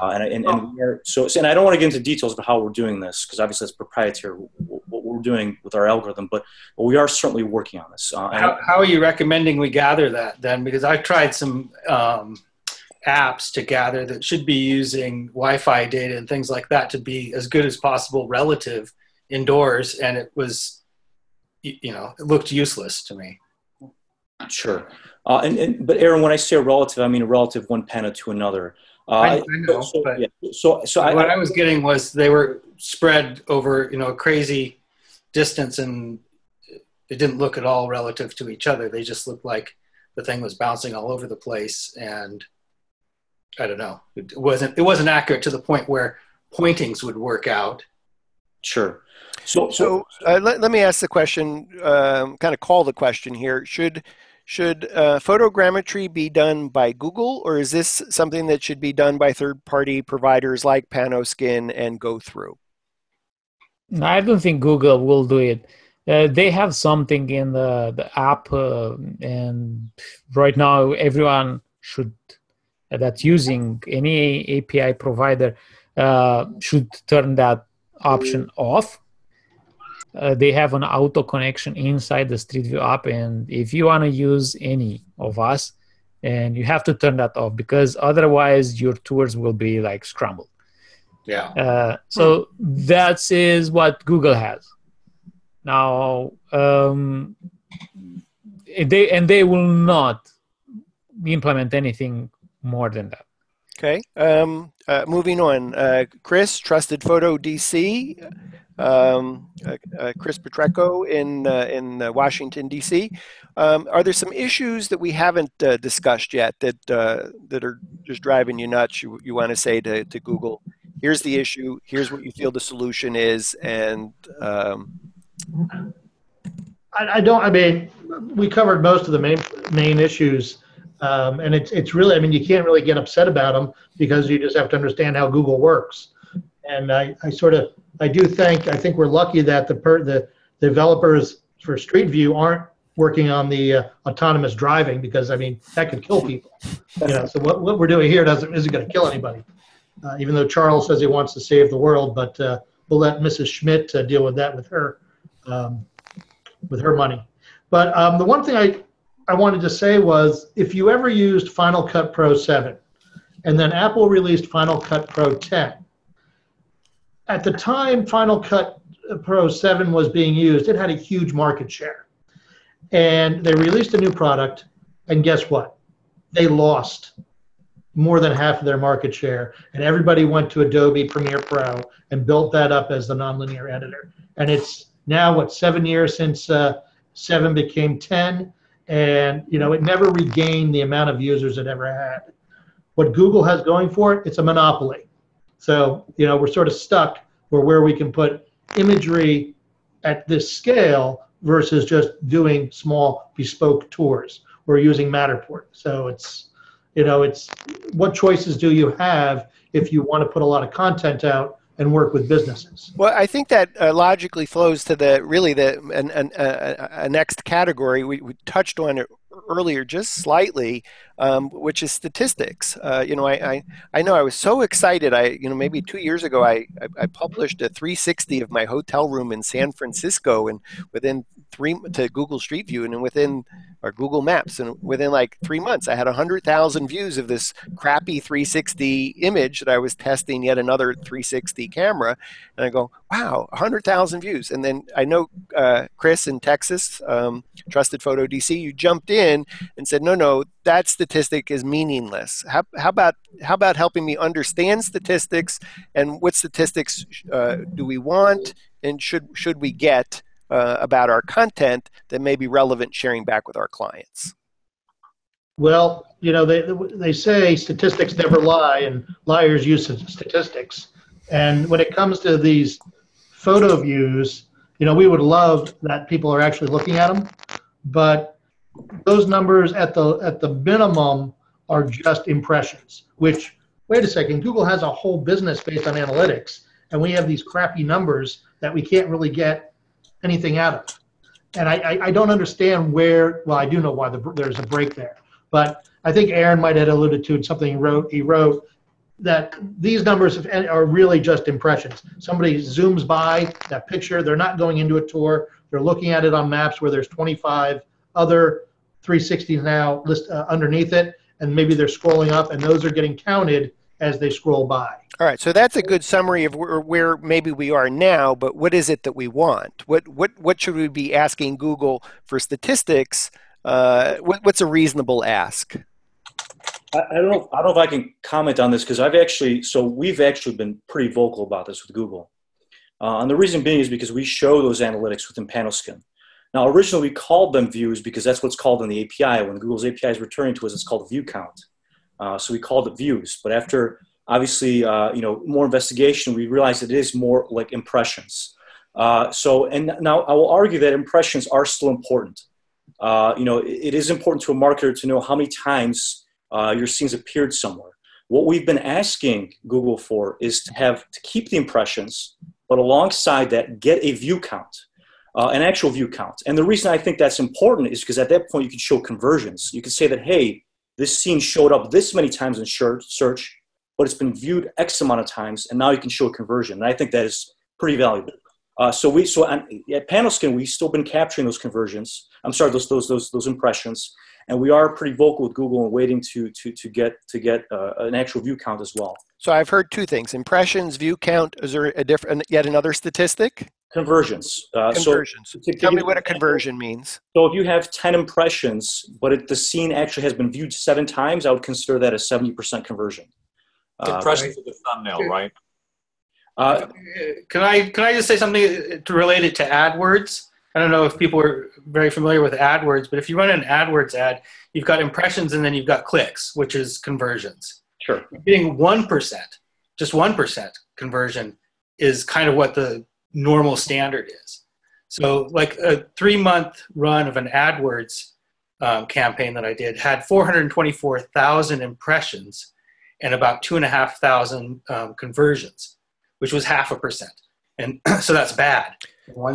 Uh, and and, and we are, so, so and I don't want to get into details about how we're doing this because obviously it's proprietary what we're doing with our algorithm, but, but we are certainly working on this. Uh, and- How, how are you recommending we gather that then? Because I've tried some um, apps to gather that should be using Wi-Fi data and things like that to be as good as possible relative indoors, and it was, you know, it looked useless to me. Sure. Uh, and, and but Aaron, when I say relative, I mean a relative one panel to another. Uh, I- I know, so, but- yeah, so so I, what I was getting was they were spread over, you know, a crazy distance, and it didn't look at all relative to each other. They just looked like the thing was bouncing all over the place, and I don't know. It wasn't it wasn't accurate to the point where pointings would work out. sure. So so So uh, let, let me ask the question, um, kind of call the question here. Should should uh, photogrammetry be done by Google, or is this something that should be done by third-party providers like Panoskin and GoThru? No, I don't think Google will do it. Uh, they have something in the the app, uh, and right now everyone should that's using any API provider uh, should turn that option off. Uh, they have an auto connection inside the Street View app, and if you want to use any of us, and you have to turn that off because otherwise your tours will be like scrambled. Yeah. Uh, so that is what Google has now. Um, they and they will not implement anything more than that. Okay. Um, uh, moving on. Uh, Chris, Trusted Photo DC. Um, uh, uh, Chris Petracco in uh, in uh, Washington D.C. Um, are there some issues that we haven't discussed yet that that are just driving you nuts? You, you want to say to, to Google, here's the issue, here's what you feel the solution is, and um... I, I, don't. I mean, we covered most of the main main issues. Um, and it's it's really, I mean, you can't really get upset about them because you just have to understand how Google works. And I, I sort of, I do think, I think we're lucky that the per, the developers for Street View aren't working on the uh, autonomous driving because I mean that could kill people. You know, so what, what we're doing here doesn't isn't going to kill anybody. Uh, even though Charles says he wants to save the world, but uh, we'll let Mrs. Schmidt uh, deal with that with her um, with her money. But um, the one thing I I wanted to say was if you ever used Final Cut Pro 7 and then Apple released Final Cut Pro 10, at the time Final Cut Pro 7 was being used, it had a huge market share. And they released a new product, and guess what? They lost more than half of their market share. And everybody went to Adobe Premiere Pro and built that up as the nonlinear editor. And it's now, what, seven years since uh, 7 became 10? And you know it never regained the amount of users it ever had. What Google has going for it, it's a monopoly. So you know we're sort of stuck where where we can put imagery at this scale versus just doing small bespoke tours or using Matterport. So it's you know it's what choices do you have if you want to put a lot of content out and work with businesses. Well, I think that uh, logically flows to the really the an, an, a, a next category we, we touched on it earlier just slightly, um, which is statistics. Uh, you know, I, I, I know I was so excited. I you know maybe two years ago I, I, I published a 360 of my hotel room in San Francisco, and within three to Google Street View, and within or Google Maps, and within like three months, I had hundred thousand views of this crappy 360 image that I was testing yet another 360 camera, and I go, wow, hundred thousand views, and then I know uh, Chris in Texas, um, Trusted Photo DC, you jumped in and said, no, no, that statistic is meaningless. How, how about how about helping me understand statistics and what statistics uh, do we want and should should we get uh, about our content that may be relevant sharing back with our clients? Well, you know, they, they say statistics never lie and liars use statistics. And when it comes to these photo views, you know, we would love that people are actually looking at them, but those numbers at the at the minimum are just impressions. Which, wait a second, Google has a whole business based on analytics, and we have these crappy numbers that we can't really get anything out of. And I, I, I don't understand where, well, I do know why the, there's a break there. But I think Aaron might have alluded to something he wrote. He wrote that these numbers are really just impressions. Somebody zooms by that picture, they're not going into a tour, they're looking at it on maps where there's 25 other 360s now list uh, underneath it, and maybe they're scrolling up, and those are getting counted as they scroll by. All right, so that's a good summary of where, where, maybe we are now, but what is it that we want? What what what should we be asking Google for statistics? Uh, what, what's a reasonable ask? I, I, don't know. I don't know if I can comment on this because I've actually so we've actually been pretty vocal about this with Google, uh, and the reason being is because we show those analytics within Panoskin. Now, originally we called them views because that's what's called in the API. When Google's API is returning to us, it's called view count. Uh, so we called it views. But after obviously, uh, you know, more investigation, we realized it is more like impressions. Uh, so, and now I will argue that impressions are still important. Uh, you know, it, is important to a marketer to know how many times uh, your scenes appeared somewhere. What we've been asking Google for is to have to keep the impressions, but alongside that, get a view count. Uh, an actual view count. And the reason I think that's important is because at that point you can show conversions. You can say that, hey, this scene showed up this many times in search, but it's been viewed X amount of times, and now you can show a conversion. And I think that is pretty valuable. Uh, so we so at Panoskin we've still been capturing those conversions. I'm sorry, those those those those impressions, and we are pretty vocal with Google and waiting to to to get to get uh, an actual view count as well. So I've heard two things: impressions, view count. Is there a different yet another statistic? Conversions. Uh, conversions. So Tell me what a conversion means. So if you have 10 impressions, but it, the scene actually has been viewed seven times, I would consider that a 70% conversion. Uh, Impressions of the thumbnail, right? uh, Can I can I just say something related to AdWords? I don't know if people are very familiar with AdWords, but if you run an AdWords ad, you've got impressions and then you've got clicks, which is conversions. sure. Getting one percent, just one percent conversion, is kind of what the normal standard is. So, like a three month run of an AdWords um, campaign that I did had 424,000 impressions and about two and a half thousand um, conversions, which was half a percent. And so that's bad.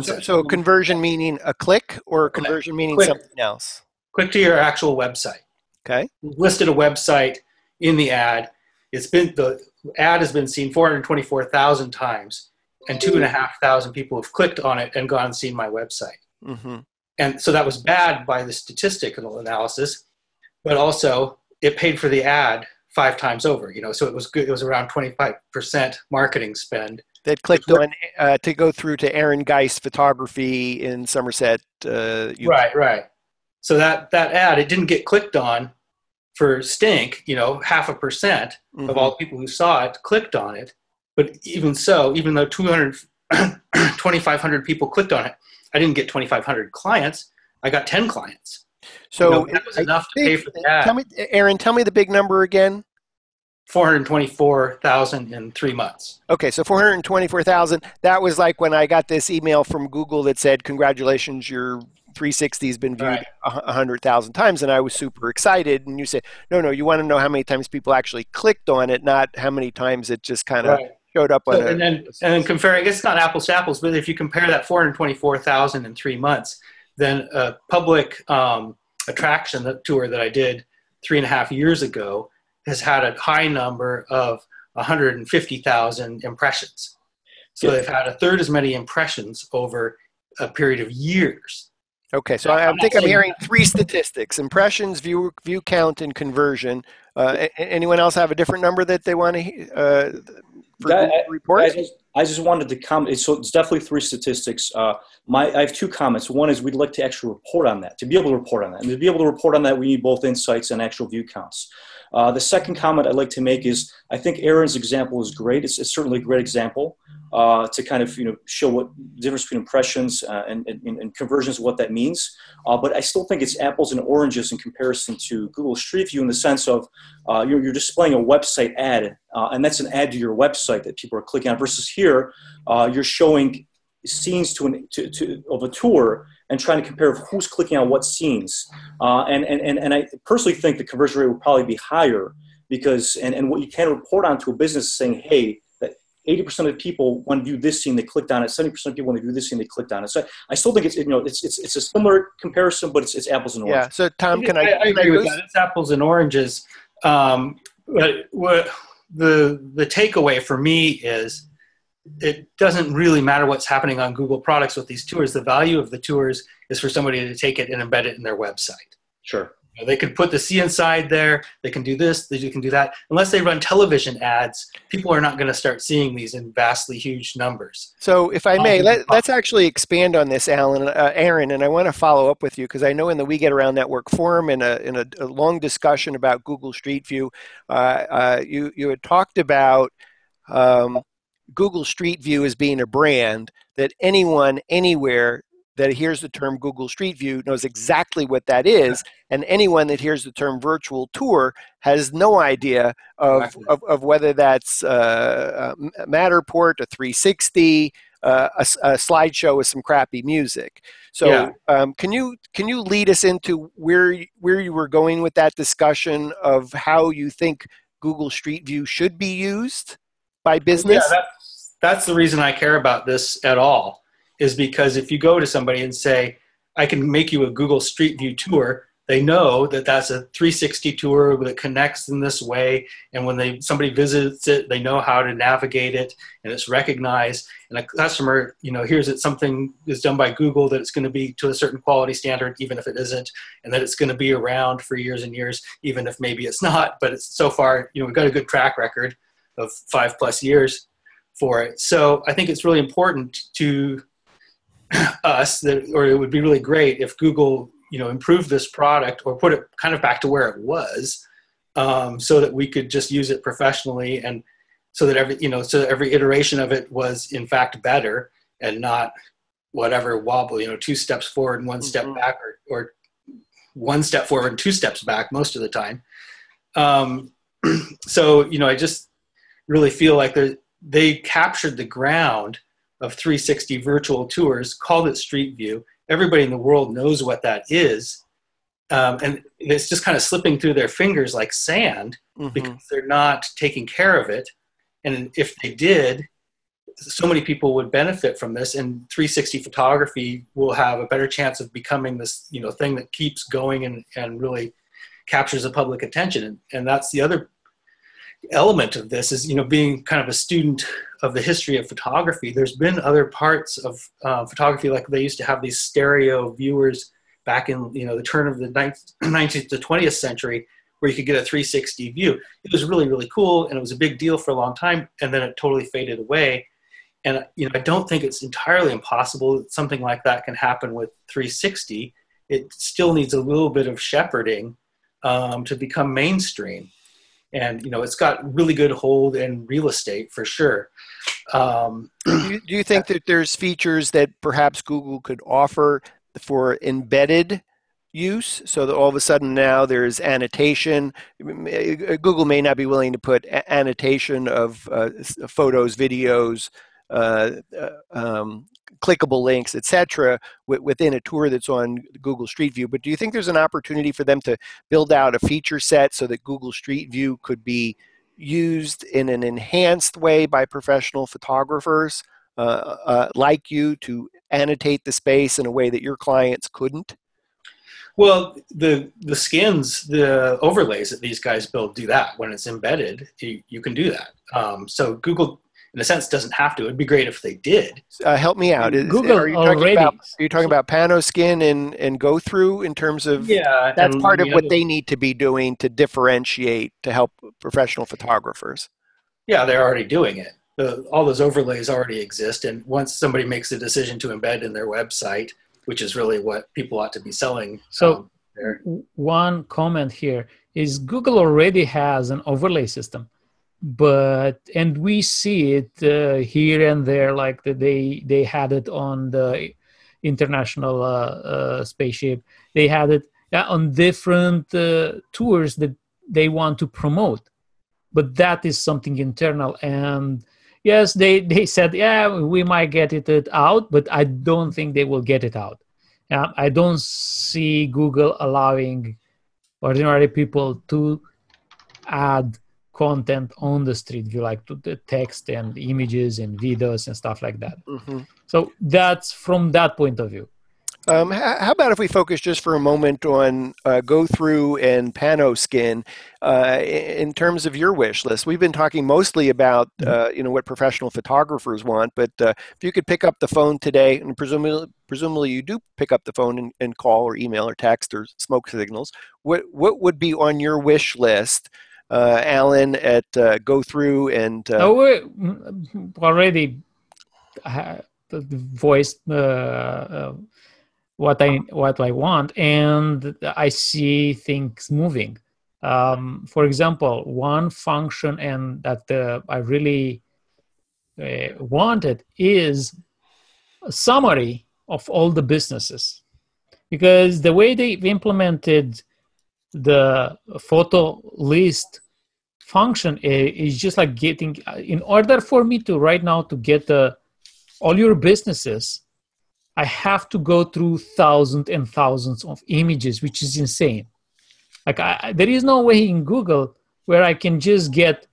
So, so conversion meaning a click or conversion meaning Click. something else? Click to your actual website. Okay. We've listed a website in the ad. It's been the ad has been seen 424,000 times, and two and a half thousand people have clicked on it and gone and seen my website. hmm And so that was bad by the statistical analysis, but also it paid for the ad five times over. You know, so it was good. It was around 25% marketing spend. That clicked on uh, to go through to Aaron Geist Photography in Somerset. Uh, Right, right. So that that ad it didn't get clicked on for stink. You know, half a percent Mhm. of all people who saw it clicked on it. But even so, even though 200, 2,500 people clicked on it, I didn't get 2,500 clients. I got 10 clients. So You know, that was I enough to pay for the ad. Tell me, Aaron, tell me the big number again. 424,000 in three months. Okay, so 424,000. That was like when I got this email from Google that said, Congratulations, your 360 has been viewed Right. a 100,000 times. And I was super excited. And you said, No, no, you want to know how many times people actually clicked on it, not how many times it just kind of Right. Showed up on So, a. and then and then comparing, it's not apples to apples, but if you compare that 424,000 in three months, then a public um, attraction that tour that I did three and a half years ago has had a high number of 150,000 impressions. So they've had a third as many impressions over a period of years. Okay, so I, I think I'm hearing three statistics impressions, view, view count, and conversion. Uh, anyone else have a different number that they want to uh, for That- to report? I just, I just wanted to comment. So it's definitely three statistics. Uh, my, I have two comments. One is we'd like to actually report on that. To be able to report on that, and to be able to report on that, we need both insights and actual view counts. Uh, the second comment I'd like to make is I think Aaron's example is great. It's, it's certainly a great example uh, to kind of you know show what difference between impressions uh, and, and, and conversions, what that means. Uh, but I still think it's apples and oranges in comparison to Google Street View in the sense of uh, you're, you're displaying a website ad, uh, and that's an ad to your website that people are clicking on. Versus here, you're showing scenes to an to, to of a tour and trying to compare who's clicking on what scenes. Uh, and, and and and I personally think the conversion rate will probably be higher because and, and what you can report on to a business is saying, hey, that 80% of the people want to view this scene, they clicked on it. 70% of people want to view this scene, they clicked on it. So I still think it's you know it's it's, it's a similar comparison, but it's, it's apples and yeah, oranges. so Tom, can I? I, can agree with that. It's apples and oranges. Um, but what the the takeaway for me is it doesn't really matter what's happening on Google products with these tours. The value of the tours is for somebody to take it and embed it in their website. Sure. You know, they can put the See Inside there. They can do this. They can do that. Unless they run television ads, people are not going to start seeing these in vastly huge numbers. So, if I may, Um, let, let's actually expand on this, Alan, uh, Aaron, and I want to follow up with you because I know in the We Get Around Network forum, in a in a, a long discussion about Google Street View, uh, uh, you you had talked about um, Google Street View as being a brand that anyone anywhere that hears the term Google Street View knows exactly what that is, and anyone that hears the term virtual tour has no idea of, Exactly. of, of whether that's uh, a Matterport, a 360, uh, a, a slideshow with some crappy music. So, Yeah. um, can you can you lead us into where where you were going with that discussion of how you think Google Street View should be used by business? Yeah, that's, that's the reason I care about this at all, is because if you go to somebody and say, I can make you a Google Street View tour, they know that that's a 360 tour that connects in this way. And when they somebody visits it, they know how to navigate it and it's recognized. And a customer, you know, hears that something is done by Google, that it's going to be to a certain quality standard, even if it isn't, and that it's going to be around for years and years, even if maybe it's not. But it's so far, you know, we've got a good track record of five plus years for it. So I think it's really important to us that, or it would be really great if Google, you know, improved this product or put it kind of back to where it was um, so that we could just use it professionally and so that every you know so every iteration of it was in fact better and not whatever wobble you know two steps forward and one mm-hmm. step back or, or one step forward and two steps back most of the time um, so you know i just really feel like they captured the ground of 360 virtual tours called it street view. Everybody in the world knows what that is. Um, and it's just kind of slipping through their fingers like sand mm-hmm. because they're not taking care of it. And if they did, so many people would benefit from this and 360 photography will have a better chance of becoming this you know thing that keeps going and, and really captures the public attention. And, and that's the other element of this is you know being kind of a student of the history of photography there's been other parts of uh, photography like they used to have these stereo viewers back in you know the turn of the 19th to 20th century where you could get a 360 view. It was really, really cool, and it was a big deal for a long time, and then it totally faded away. And you know, I don't think it's entirely impossible that something like that can happen with 360. It still needs a little bit of shepherding um, to become mainstream. And you know, it's got really good hold in real estate for sure. Um, do, you, do you think that there's features that perhaps Google could offer for embedded use so that all of a sudden now there's annotation google may not be willing to put annotation of uh, photos videos uh, uh, um, clickable links etc within a tour that's on google street view but do you think there's an opportunity for them to build out a feature set so that google street view could be used in an enhanced way by professional photographers uh, uh, like you to annotate the space in a way that your clients couldn't well, the the skins, the overlays that these guys build do that. When it's embedded, you, you can do that. Um, so Google, in a sense, doesn't have to. It'd be great if they did. Uh, help me out. Is, Google are you already. About, are you talking about Panoskin and and GoThru in terms of? Yeah, that's part of what they need to be doing to differentiate to help professional photographers. Yeah, they're already doing it. The, all those overlays already exist, and once somebody makes a decision to embed in their website which is really what people ought to be selling. So, um, one comment here is Google already has an overlay system, but and we see it uh, here and there, like the, they they had it on the international uh, uh, spaceship. They had it on different uh, tours that they want to promote, but that is something internal and yes, they, they said, yeah, we might get it out, but I don't think they will get it out. Um, I don't see Google allowing ordinary people to add content on the street view, like to the text and images and videos and stuff like that. Mm-hmm. So that's from that point of view. Um, how about if we focus just for a moment on uh, GoThru and Panoskin uh, in terms of your wish list? We've been talking mostly about mm-hmm. uh, you know what professional photographers want, but uh, if you could pick up the phone today, and presumably presumably you do pick up the phone and, and call or email or text or smoke signals, what what would be on your wish list? Uh, Alan at uh, GoThru and Uh, oh, we already voiced what I what I want, and I see things moving. Um, for example, one function and that uh, I really uh, wanted is a summary of all the businesses, because the way they've implemented the photo list function is just like getting in order for me to right now to get the all your businesses I have to go through thousands and thousands of images, which is insane. Like I, there is no way in Google where I can just get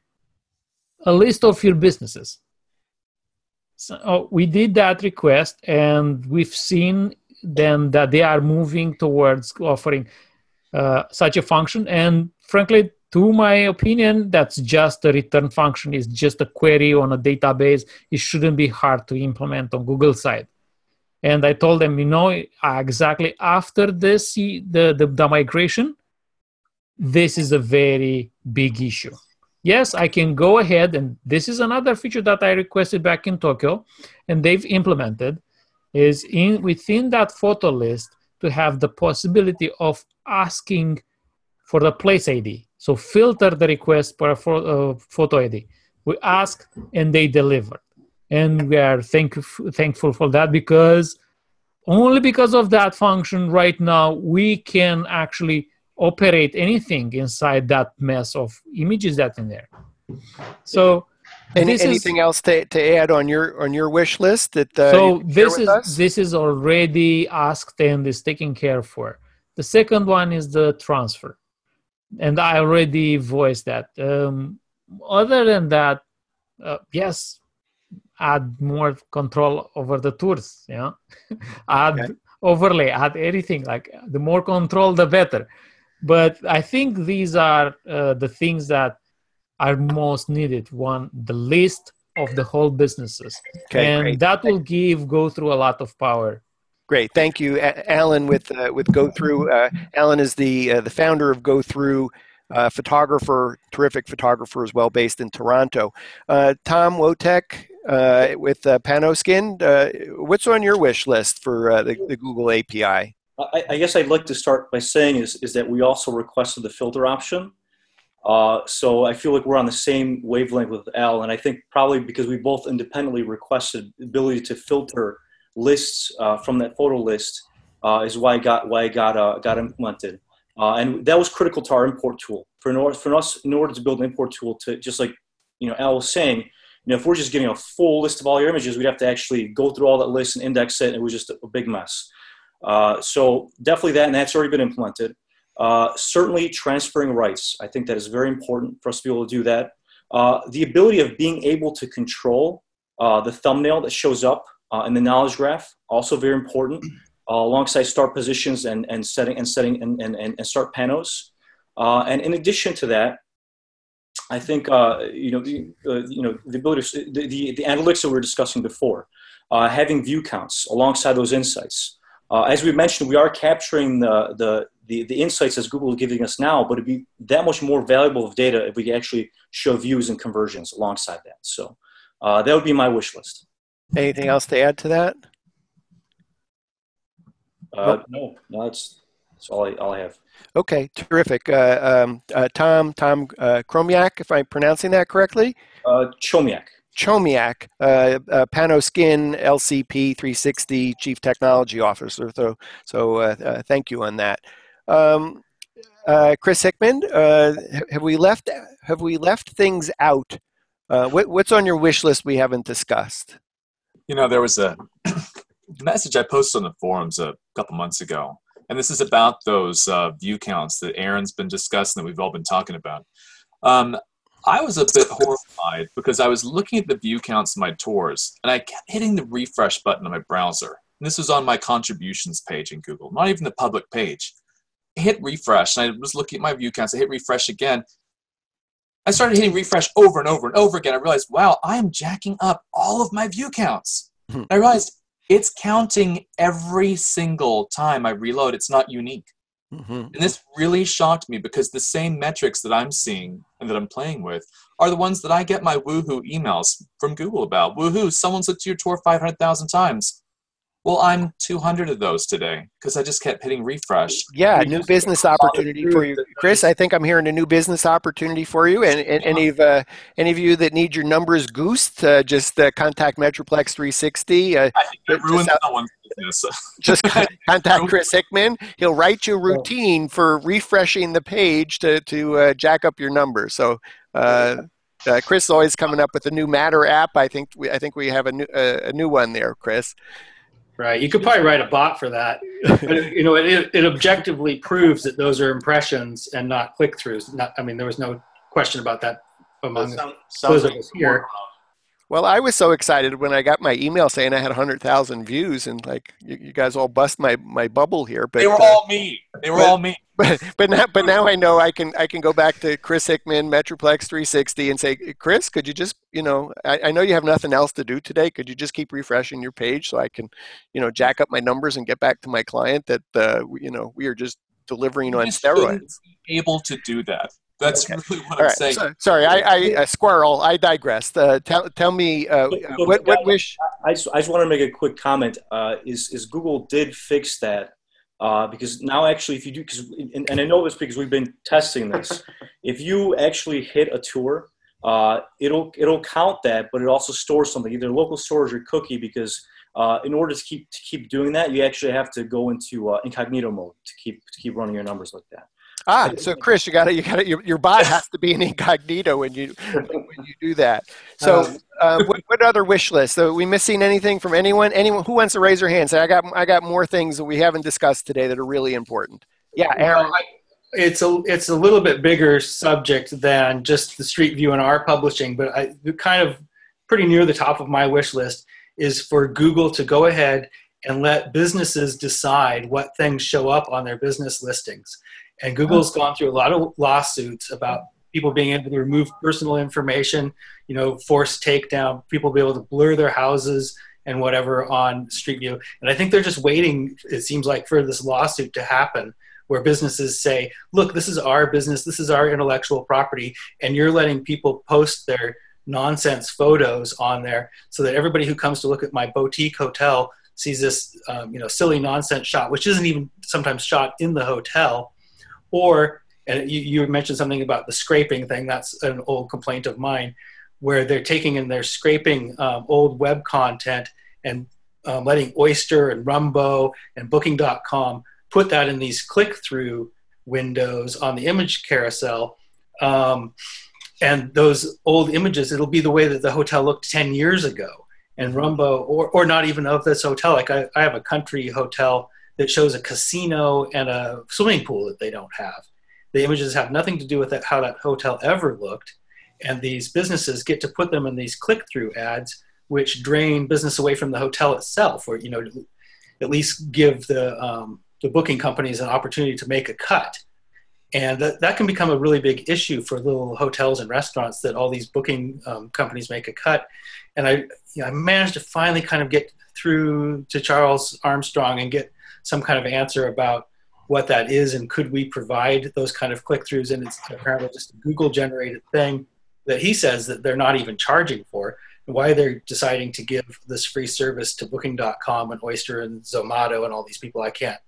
a list of your businesses. So oh, we did that request, and we've seen then that they are moving towards offering uh, such a function. And frankly, to my opinion, that's just a return function. It's just a query on a database. It shouldn't be hard to implement on Google side and i told them you know exactly after this the, the, the migration this is a very big issue yes i can go ahead and this is another feature that i requested back in tokyo and they've implemented is in within that photo list to have the possibility of asking for the place id So filter the request for a pho- uh, photo ID. We asked and they delivered. And we are thank- thankful for that because only because of that function right now we can actually operate anything inside that mess of images that in there. So Any, this is- anything else to, to add on your on your wish list that uh, so you can share this is us? this is already asked and is taken care for the second one is the transfer. And i already voiced that. Um, other than that uh, yes add more control over the tours Yeah, add Okay. overlay add anything like the more control the better. But i think these are uh, the things that are most needed. One the list of the whole businesses. Okay, and great. that will give go through a lot of power Great, thank you, Alan. With uh, with GoThru, uh, Alan is the uh, the founder of GoThru, uh, photographer, terrific photographer as well, based in Toronto. Uh, Tom Wojtek uh, with Panoskin. What's on your wish list for the, the Google API? I, I guess I'd like to start by saying is, is that we also requested the filter option. So I feel like we're on the same wavelength with Al, and I think probably because we both independently requested the ability to filter lists uh, from that photo list uh, is why I got why I got uh, got implemented, uh, and that was critical to our import tool. For order for us in order to build an import tool to just like you know Al was saying, you know if we're just getting a full list of all your images, we'd have to actually go through all that list and index it, and it was just a, big mess. Uh, so definitely that, and that's already been implemented. Uh, certainly transferring rights. I think that is very important for us to be able to do that. The ability of being able to control the thumbnail that shows up uh, in the knowledge graph, also very important, uh, alongside start positions and, and setting and setting and, and, and start panos. Uh, and in addition to that, I think uh, you know the, you know the ability the, the, the analytics that we were discussing before, uh, having view counts alongside those insights. Uh, as we mentioned, we are capturing the, the, the, the insights as Google is giving us now, but it'd be that much more valuable of data if we could actually show views and conversions alongside that. So that would be my wish list. Anything else to add to that? Uh, no, no, that's, that's all I, all I have. Okay, terrific. Uh, um, uh, Tom Tom uh, Chromiak, if I'm pronouncing that correctly. Uh, Chomiak. Chomiak, uh, uh, Panoskin LCP 360 Chief Technology Officer. So, so uh, uh, thank you on that. Um, uh, Chris Hickman, uh, have we left have we left things out? Uh, what, what's on your wish list we haven't discussed? You know, there was a message I posted on the forums a couple months ago, and this is about those uh, view counts that Aaron's been discussing that we've all been talking about. Um, I was a bit horrified because I was looking at the view counts in my tours, and I kept hitting the refresh button on my browser. And this was on my contributions page in Google, not even the public page. I hit refresh, and I was looking at my view counts. I hit refresh again. I started hitting refresh over and over and over again. I realized, wow, I am jacking up all of my view counts. Hmm. I realized it's counting every single time I reload. It's not unique. Mm-hmm. And this really shocked me because the same metrics that I'm seeing and that I'm playing with are the ones that I get my Woohoo emails from Google about. Woohoo, someone's looked at your tour 500,000 times. Well, I'm 200 of those today because I just kept hitting refresh. Yeah, new business opportunity for you, Chris. I think I'm hearing a new business opportunity for you. And, and any of uh, any of you that need your numbers goosed, uh, just uh, contact Metroplex 360. Uh, I think I Just ruined out- someone's business. just contact Chris Hickman. He'll write you a routine for refreshing the page to to uh, jack up your numbers. So. Uh, uh, Chris is always coming up with a new Matter app. I think we I think we have a new uh, a new one there, Chris. Right. You could probably write a bot for that. But it, you know, it, it objectively proves that those are impressions and not click throughs. Not, I mean, there was no question about that among Sound- those sounds of like us here. Well, I was so excited when I got my email saying I had 100,000 views, and like you, you guys all bust my, my bubble here. But they were uh, all me. They were but- all me. but but now but now I know I can I can go back to Chris Hickman Metroplex 360 and say Chris could you just you know I, I know you have nothing else to do today could you just keep refreshing your page so I can you know jack up my numbers and get back to my client that uh, you know we are just delivering on steroids. be able to do that. That's Okay. really what All I'm right, saying. so, sorry I, I uh, squirrel I digressed. Uh, tell tell me uh, But- but what what that- wish I just, I just want to make a quick comment. Uh, is is Google did fix that uh, because now actually if you do because and, and I know this because we've been testing this. if you actually hit a tour, uh, it'll it'll count that, but it also stores something, either local storage or cookie, because uh, in order to keep to keep doing that, you actually have to go into uh, incognito mode to keep to keep running your numbers like that. Ah, so Chris, you got to you got to your, your bot has to be an incognito when you when you do that. So, um, uh, what, what, other wish list? So, are we missing anything from anyone? Anyone who wants to raise their hand? Say, I got I got more things that we haven't discussed today that are really important. Yeah, Aaron. Well, I, it's a it's a little bit bigger subject than just the Street View and our publishing, but I kind of pretty near the top of my wish list is for Google to go ahead and let businesses decide what things show up on their business listings. And Google's gone through a lot of lawsuits about people being able to remove personal information, you know, force takedown, people be able to blur their houses and whatever on Street View. And I think they're just waiting, it seems like, for this lawsuit to happen where businesses say, look, this is our business, this is our intellectual property, and you're letting people post their nonsense photos on there so that everybody who comes to look at my boutique hotel sees this um, you know silly nonsense shot which isn't even sometimes shot in the hotel or you, you mentioned something about the scraping thing that's an old complaint of mine where they're taking and they're scraping um, old web content and um, letting oyster and rumbo and booking.com put that in these click-through windows on the image carousel. Um, and those old images, it'll be the way that the hotel looked 10 years ago. And Rumbo, or, or not even of this hotel, like I, I have a country hotel that shows a casino and a swimming pool that they don't have. The images have nothing to do with that, how that hotel ever looked. And these businesses get to put them in these click through ads, which drain business away from the hotel itself, or, you know, at least give the, um, the booking companies an opportunity to make a cut. And that, that can become a really big issue for little hotels and restaurants that all these booking um, companies make a cut. And I, you know, I managed to finally kind of get through to Charles Armstrong and get some kind of answer about what that is and could we provide those kind of click throughs. And it's apparently just a Google generated thing that he says that they're not even charging for and why they're deciding to give this free service to booking.com and oyster and zomato and all these people i can't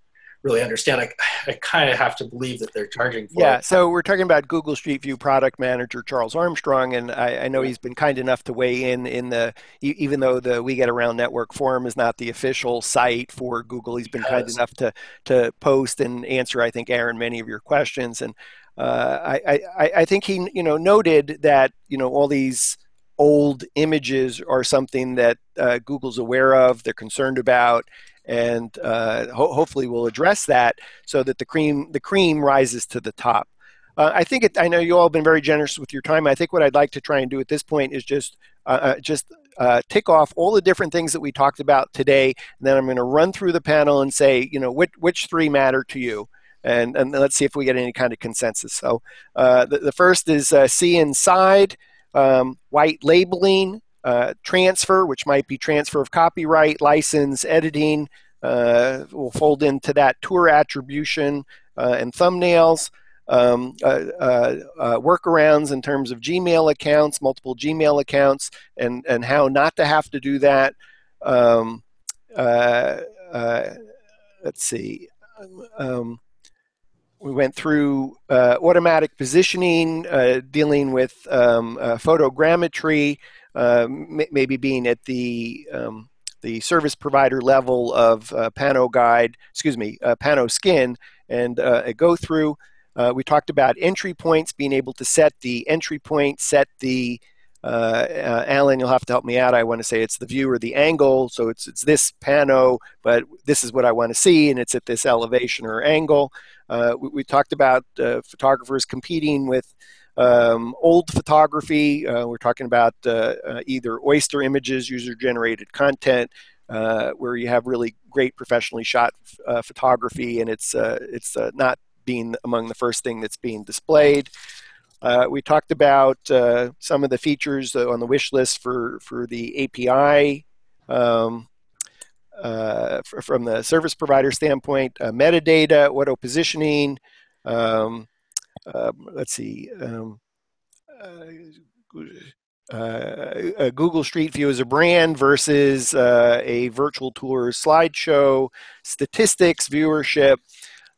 really understand. I, I kind of have to believe that they're charging for yeah, it. so we're talking about Google Street View product manager Charles Armstrong, and I, I know he's been kind enough to weigh in in the even though the We Get Around Network forum is not the official site for Google, he's been kind enough to to post and answer. I think Aaron many of your questions, and uh, I, I I think he you know noted that you know all these old images are something that uh, Google's aware of, they're concerned about, and uh, ho- hopefully we'll address that so that the cream the cream rises to the top. Uh, I think it, I know you all have been very generous with your time. I think what I'd like to try and do at this point is just uh, uh just uh, tick off all the different things that we talked about today, and then I'm going to run through the panel and say, you know, which which three matter to you, and and let's see if we get any kind of consensus. So uh, the, the first is uh, see inside, um, white labeling, uh, transfer, which might be transfer of copyright, license, editing, uh, will fold into that tour attribution uh, and thumbnails. Um, uh, uh, workarounds in terms of Gmail accounts, multiple Gmail accounts, and, and how not to have to do that. Um, let's see. Um, we went through automatic positioning, dealing with um, photogrammetry, uh, maybe being at the um, the service provider level of uh, Pano Guide, excuse me, uh, Panoskin, and uh, a GoThru. Uh, we talked about entry points, being able to set the entry point, set the uh, Alan, you'll have to help me out. I want to say it's the view or the angle, so it's it's this pano, but this is what I want to see, and it's at this elevation or angle. We, we, talked about photographers competing with um, old photography, uh, we're talking about uh, uh, either oyster images, user generated content, uh, where you have really great professionally shot uh, photography and it's, uh, it's not being among the first thing that's being displayed. we talked about some of the features on the wish list for, for the API um, from the service provider standpoint, metadata, auto positioning, um, um, let's see. Um, uh, Google Street View as a brand versus uh, a virtual tour slideshow, statistics, viewership,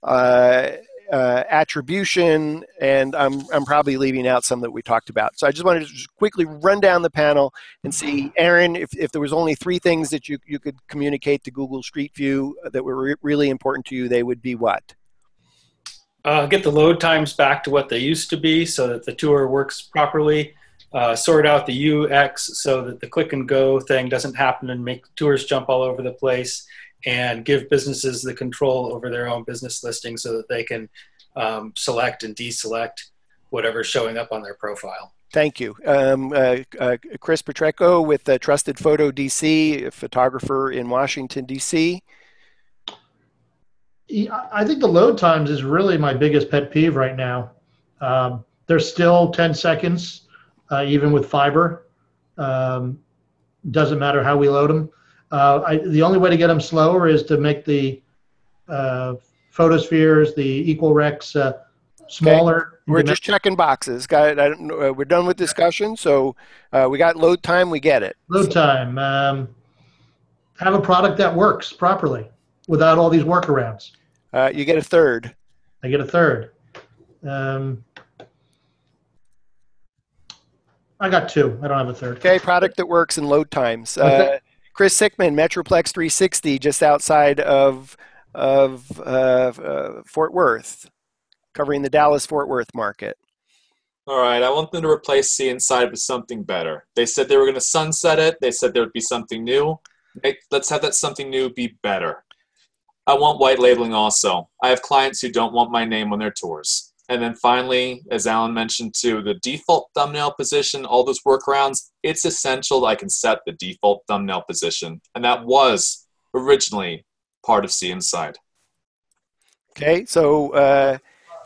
uh, uh, attribution, and I'm, I'm probably leaving out some that we talked about. So I just wanted to just quickly run down the panel and see, Aaron, if, if there was only three things that you, you could communicate to Google Street View that were re- really important to you, they would be what? Uh, get the load times back to what they used to be so that the tour works properly. Uh, sort out the UX so that the click and go thing doesn't happen and make tours jump all over the place and give businesses the control over their own business listing so that they can um, select and deselect whatever's showing up on their profile. Thank you. Um, uh, uh, Chris Petracco with uh, Trusted Photo DC, photographer in Washington, D.C. I think the load times is really my biggest pet peeve right now. Um, they're still 10 seconds, uh, even with fiber. Um, doesn't matter how we load them. Uh, I, the only way to get them slower is to make the uh, photospheres, the equirects, uh, smaller. Okay. We're just checking boxes. Got it. Uh, we're done with discussion. So uh, we got load time. We get it. Load time. Um, have a product that works properly without all these workarounds. Uh, you get a third. I get a third. Um, I got two. I don't have a third. Okay, product that works in load times. Uh, Chris Hickman, Metroplex 360, just outside of of uh, uh, Fort Worth, covering the Dallas Fort Worth market. All right, I want them to replace See Inside with something better. They said they were going to sunset it. They said there would be something new. Let's have that something new be better. I want white labeling also. I have clients who don't want my name on their tours. And then finally, as Alan mentioned too, the default thumbnail position, all those workarounds, it's essential that I can set the default thumbnail position. And that was originally part of See Inside. Okay, so uh,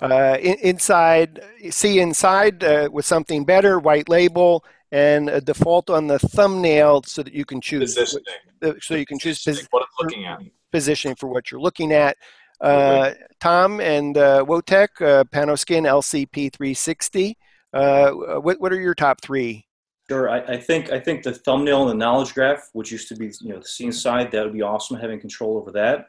uh, in, inside, See Inside uh, with something better, white label, and a default on the thumbnail so that you can choose. Positioning. So you can choose what I'm looking at. positioning for what you're looking at. Uh, Tom and uh, Wojtek, uh, Panoskin LCP 360. Uh, what, what are your top three? Sure. I, I, think I think the thumbnail and the knowledge graph, which used to be you know the See Inside, that would be awesome having control over that.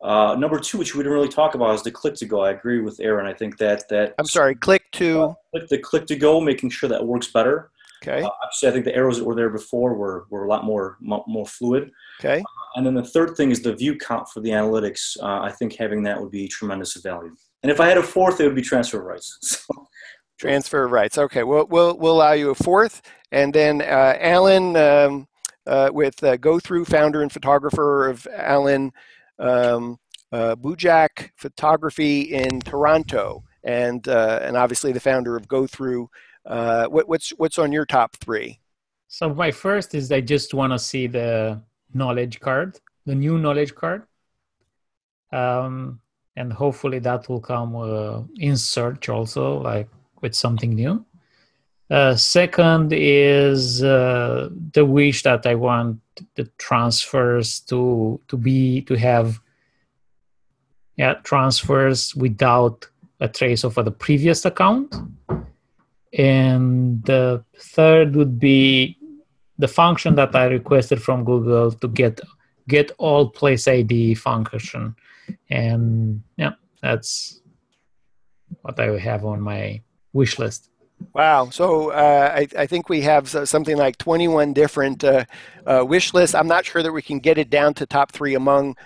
Uh, number two, which we didn't really talk about, is the click to go. I agree with Aaron. I think that that I'm sorry, click to uh, click the click to go, making sure that works better. Okay. Uh, obviously, I think the arrows that were there before were, were a lot more more fluid. Okay. Uh, and then the third thing is the view count for the analytics. Uh, I think having that would be tremendous value. And if I had a fourth, it would be transfer rights. So. Transfer rights. Okay. We'll, we'll, we'll allow you a fourth. And then uh, Alan um, uh, with uh, GoThru, founder and photographer of Alan um, Bujak Photography in Toronto. And, and obviously the founder of GoThru uh, what, what's what's on your top three? So my first is I just want to see the knowledge card, the new knowledge card, um, and hopefully that will come uh, in search also, like with something new. Uh, second is uh, the wish that I want the transfers to to be to have yeah transfers without a trace of the previous account and the third would be the function that I requested from Google to get get all place ID function. And yeah, that's what I have on my wish list. Wow. So uh, I, I, think we have something like 21 different uh, uh, wish lists. I'm not sure that we can get it down to top three among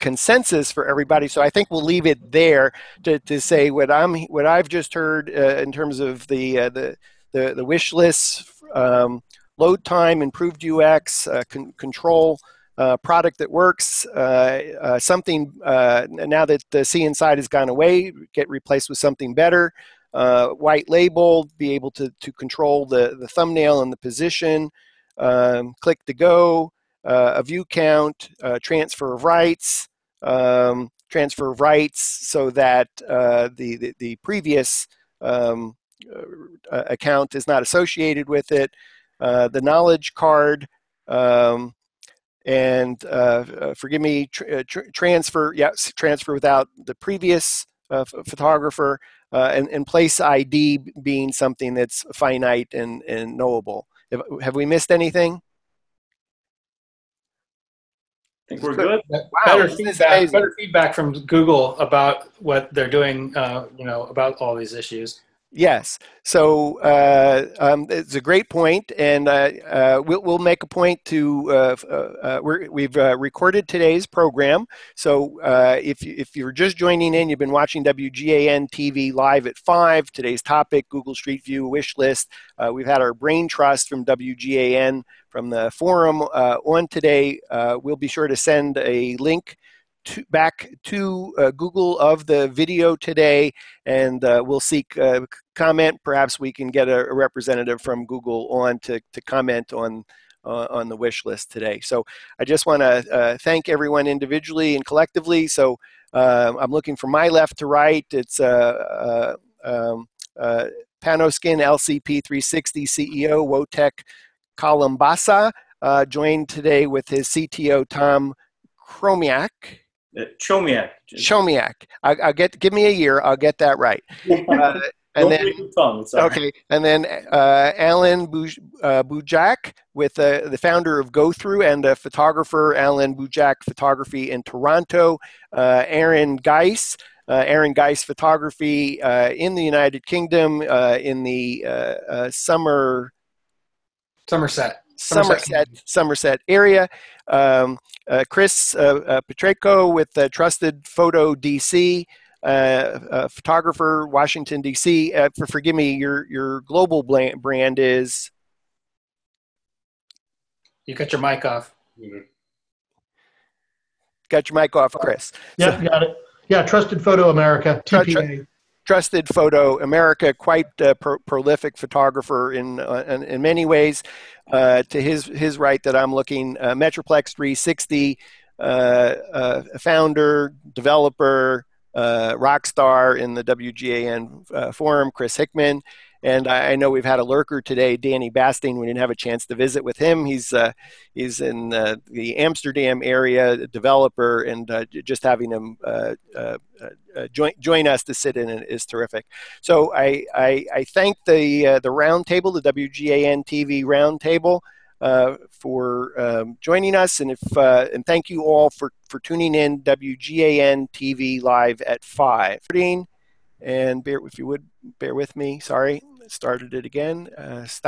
consensus for everybody. So I think we'll leave it there to, to say what I'm what I've just heard uh, in terms of the uh, the, the, the wish lists, um, load time, improved UX, uh, con- control. Uh, product that works, uh, uh, something now that the See Inside has gone away, get replaced with something better. white label, be able to, to control the, the thumbnail and the position, um, click to go, a view count, uh, transfer of rights, um, transfer of rights so that uh, the, the, the, previous um, uh, account is not associated with it, uh, the knowledge card, um, and uh, forgive me, tr- tr- transfer, yes, transfer without the previous photographer, and, and place ID being something that's finite and, and knowable. Have we missed anything? Think we're good. better feedback, better feedback from Google about what they're doing, uh, you know, about all these issues. Yes. So uh, um, it's a great point, and uh, uh, we'll, we'll make a point to. Uh, uh, uh, we have recorded today's program. So if if you're just joining in, you've been watching WGAN TV live at five. Today's topic: Google Street View wish list. we've had our brain trust from WGAN from the forum on today. we'll be sure to send a link to, back to uh, Google of the video today, and uh, we'll seek uh, comment. Perhaps we can get a, a, representative from Google on to, to comment on uh, on the wish list today. So I just want to uh, thank everyone individually and collectively. So uh, I'm looking from my left to right. It's um, Panoskin LCP360 CEO Wojtek Kalambasa, joined today with his CTO Tom Chromiak. Uh, Chomiak. Chomiak. I, will get. Give me a year. I'll get that right. Uh, and then, okay, and then uh, Alan Buj, uh, Bujak, with uh, the founder of GoThru and a photographer, Alan Bujak Photography in Toronto. Uh, Aaron Geis, uh, Aaron Geis Photography uh, in the United Kingdom in the summer Somerset. Somerset, Somerset area. Um, uh, Chris uh, uh, Petracco with Trusted Photo DC, photographer, Washington DC. Uh, for, forgive me, your your global brand is. You got your mic off. Got your mic off, Chris. Yeah, so, got it. Yeah, Trusted Photo America, TPA. Trusted Photo America, quite a pro- prolific photographer in, uh, in, in many ways. Uh, to his his right, that I'm looking, uh, Metroplex 360 uh, uh, founder, developer, rock star in the WGAN forum, Chris Hickman, and I, know we've had a lurker today, Danny Basting. We didn't have a chance to visit with him. He's uh, he's in uh, the Amsterdam area, developer, and uh, just having him uh, uh, uh, join join us to sit in is terrific. So I I, I thank the the roundtable, the WGAN TV roundtable. for um, joining us, and if and thank you all for for tuning in WGAN TV live at five and bear if you would bear with me sorry started it again uh, stop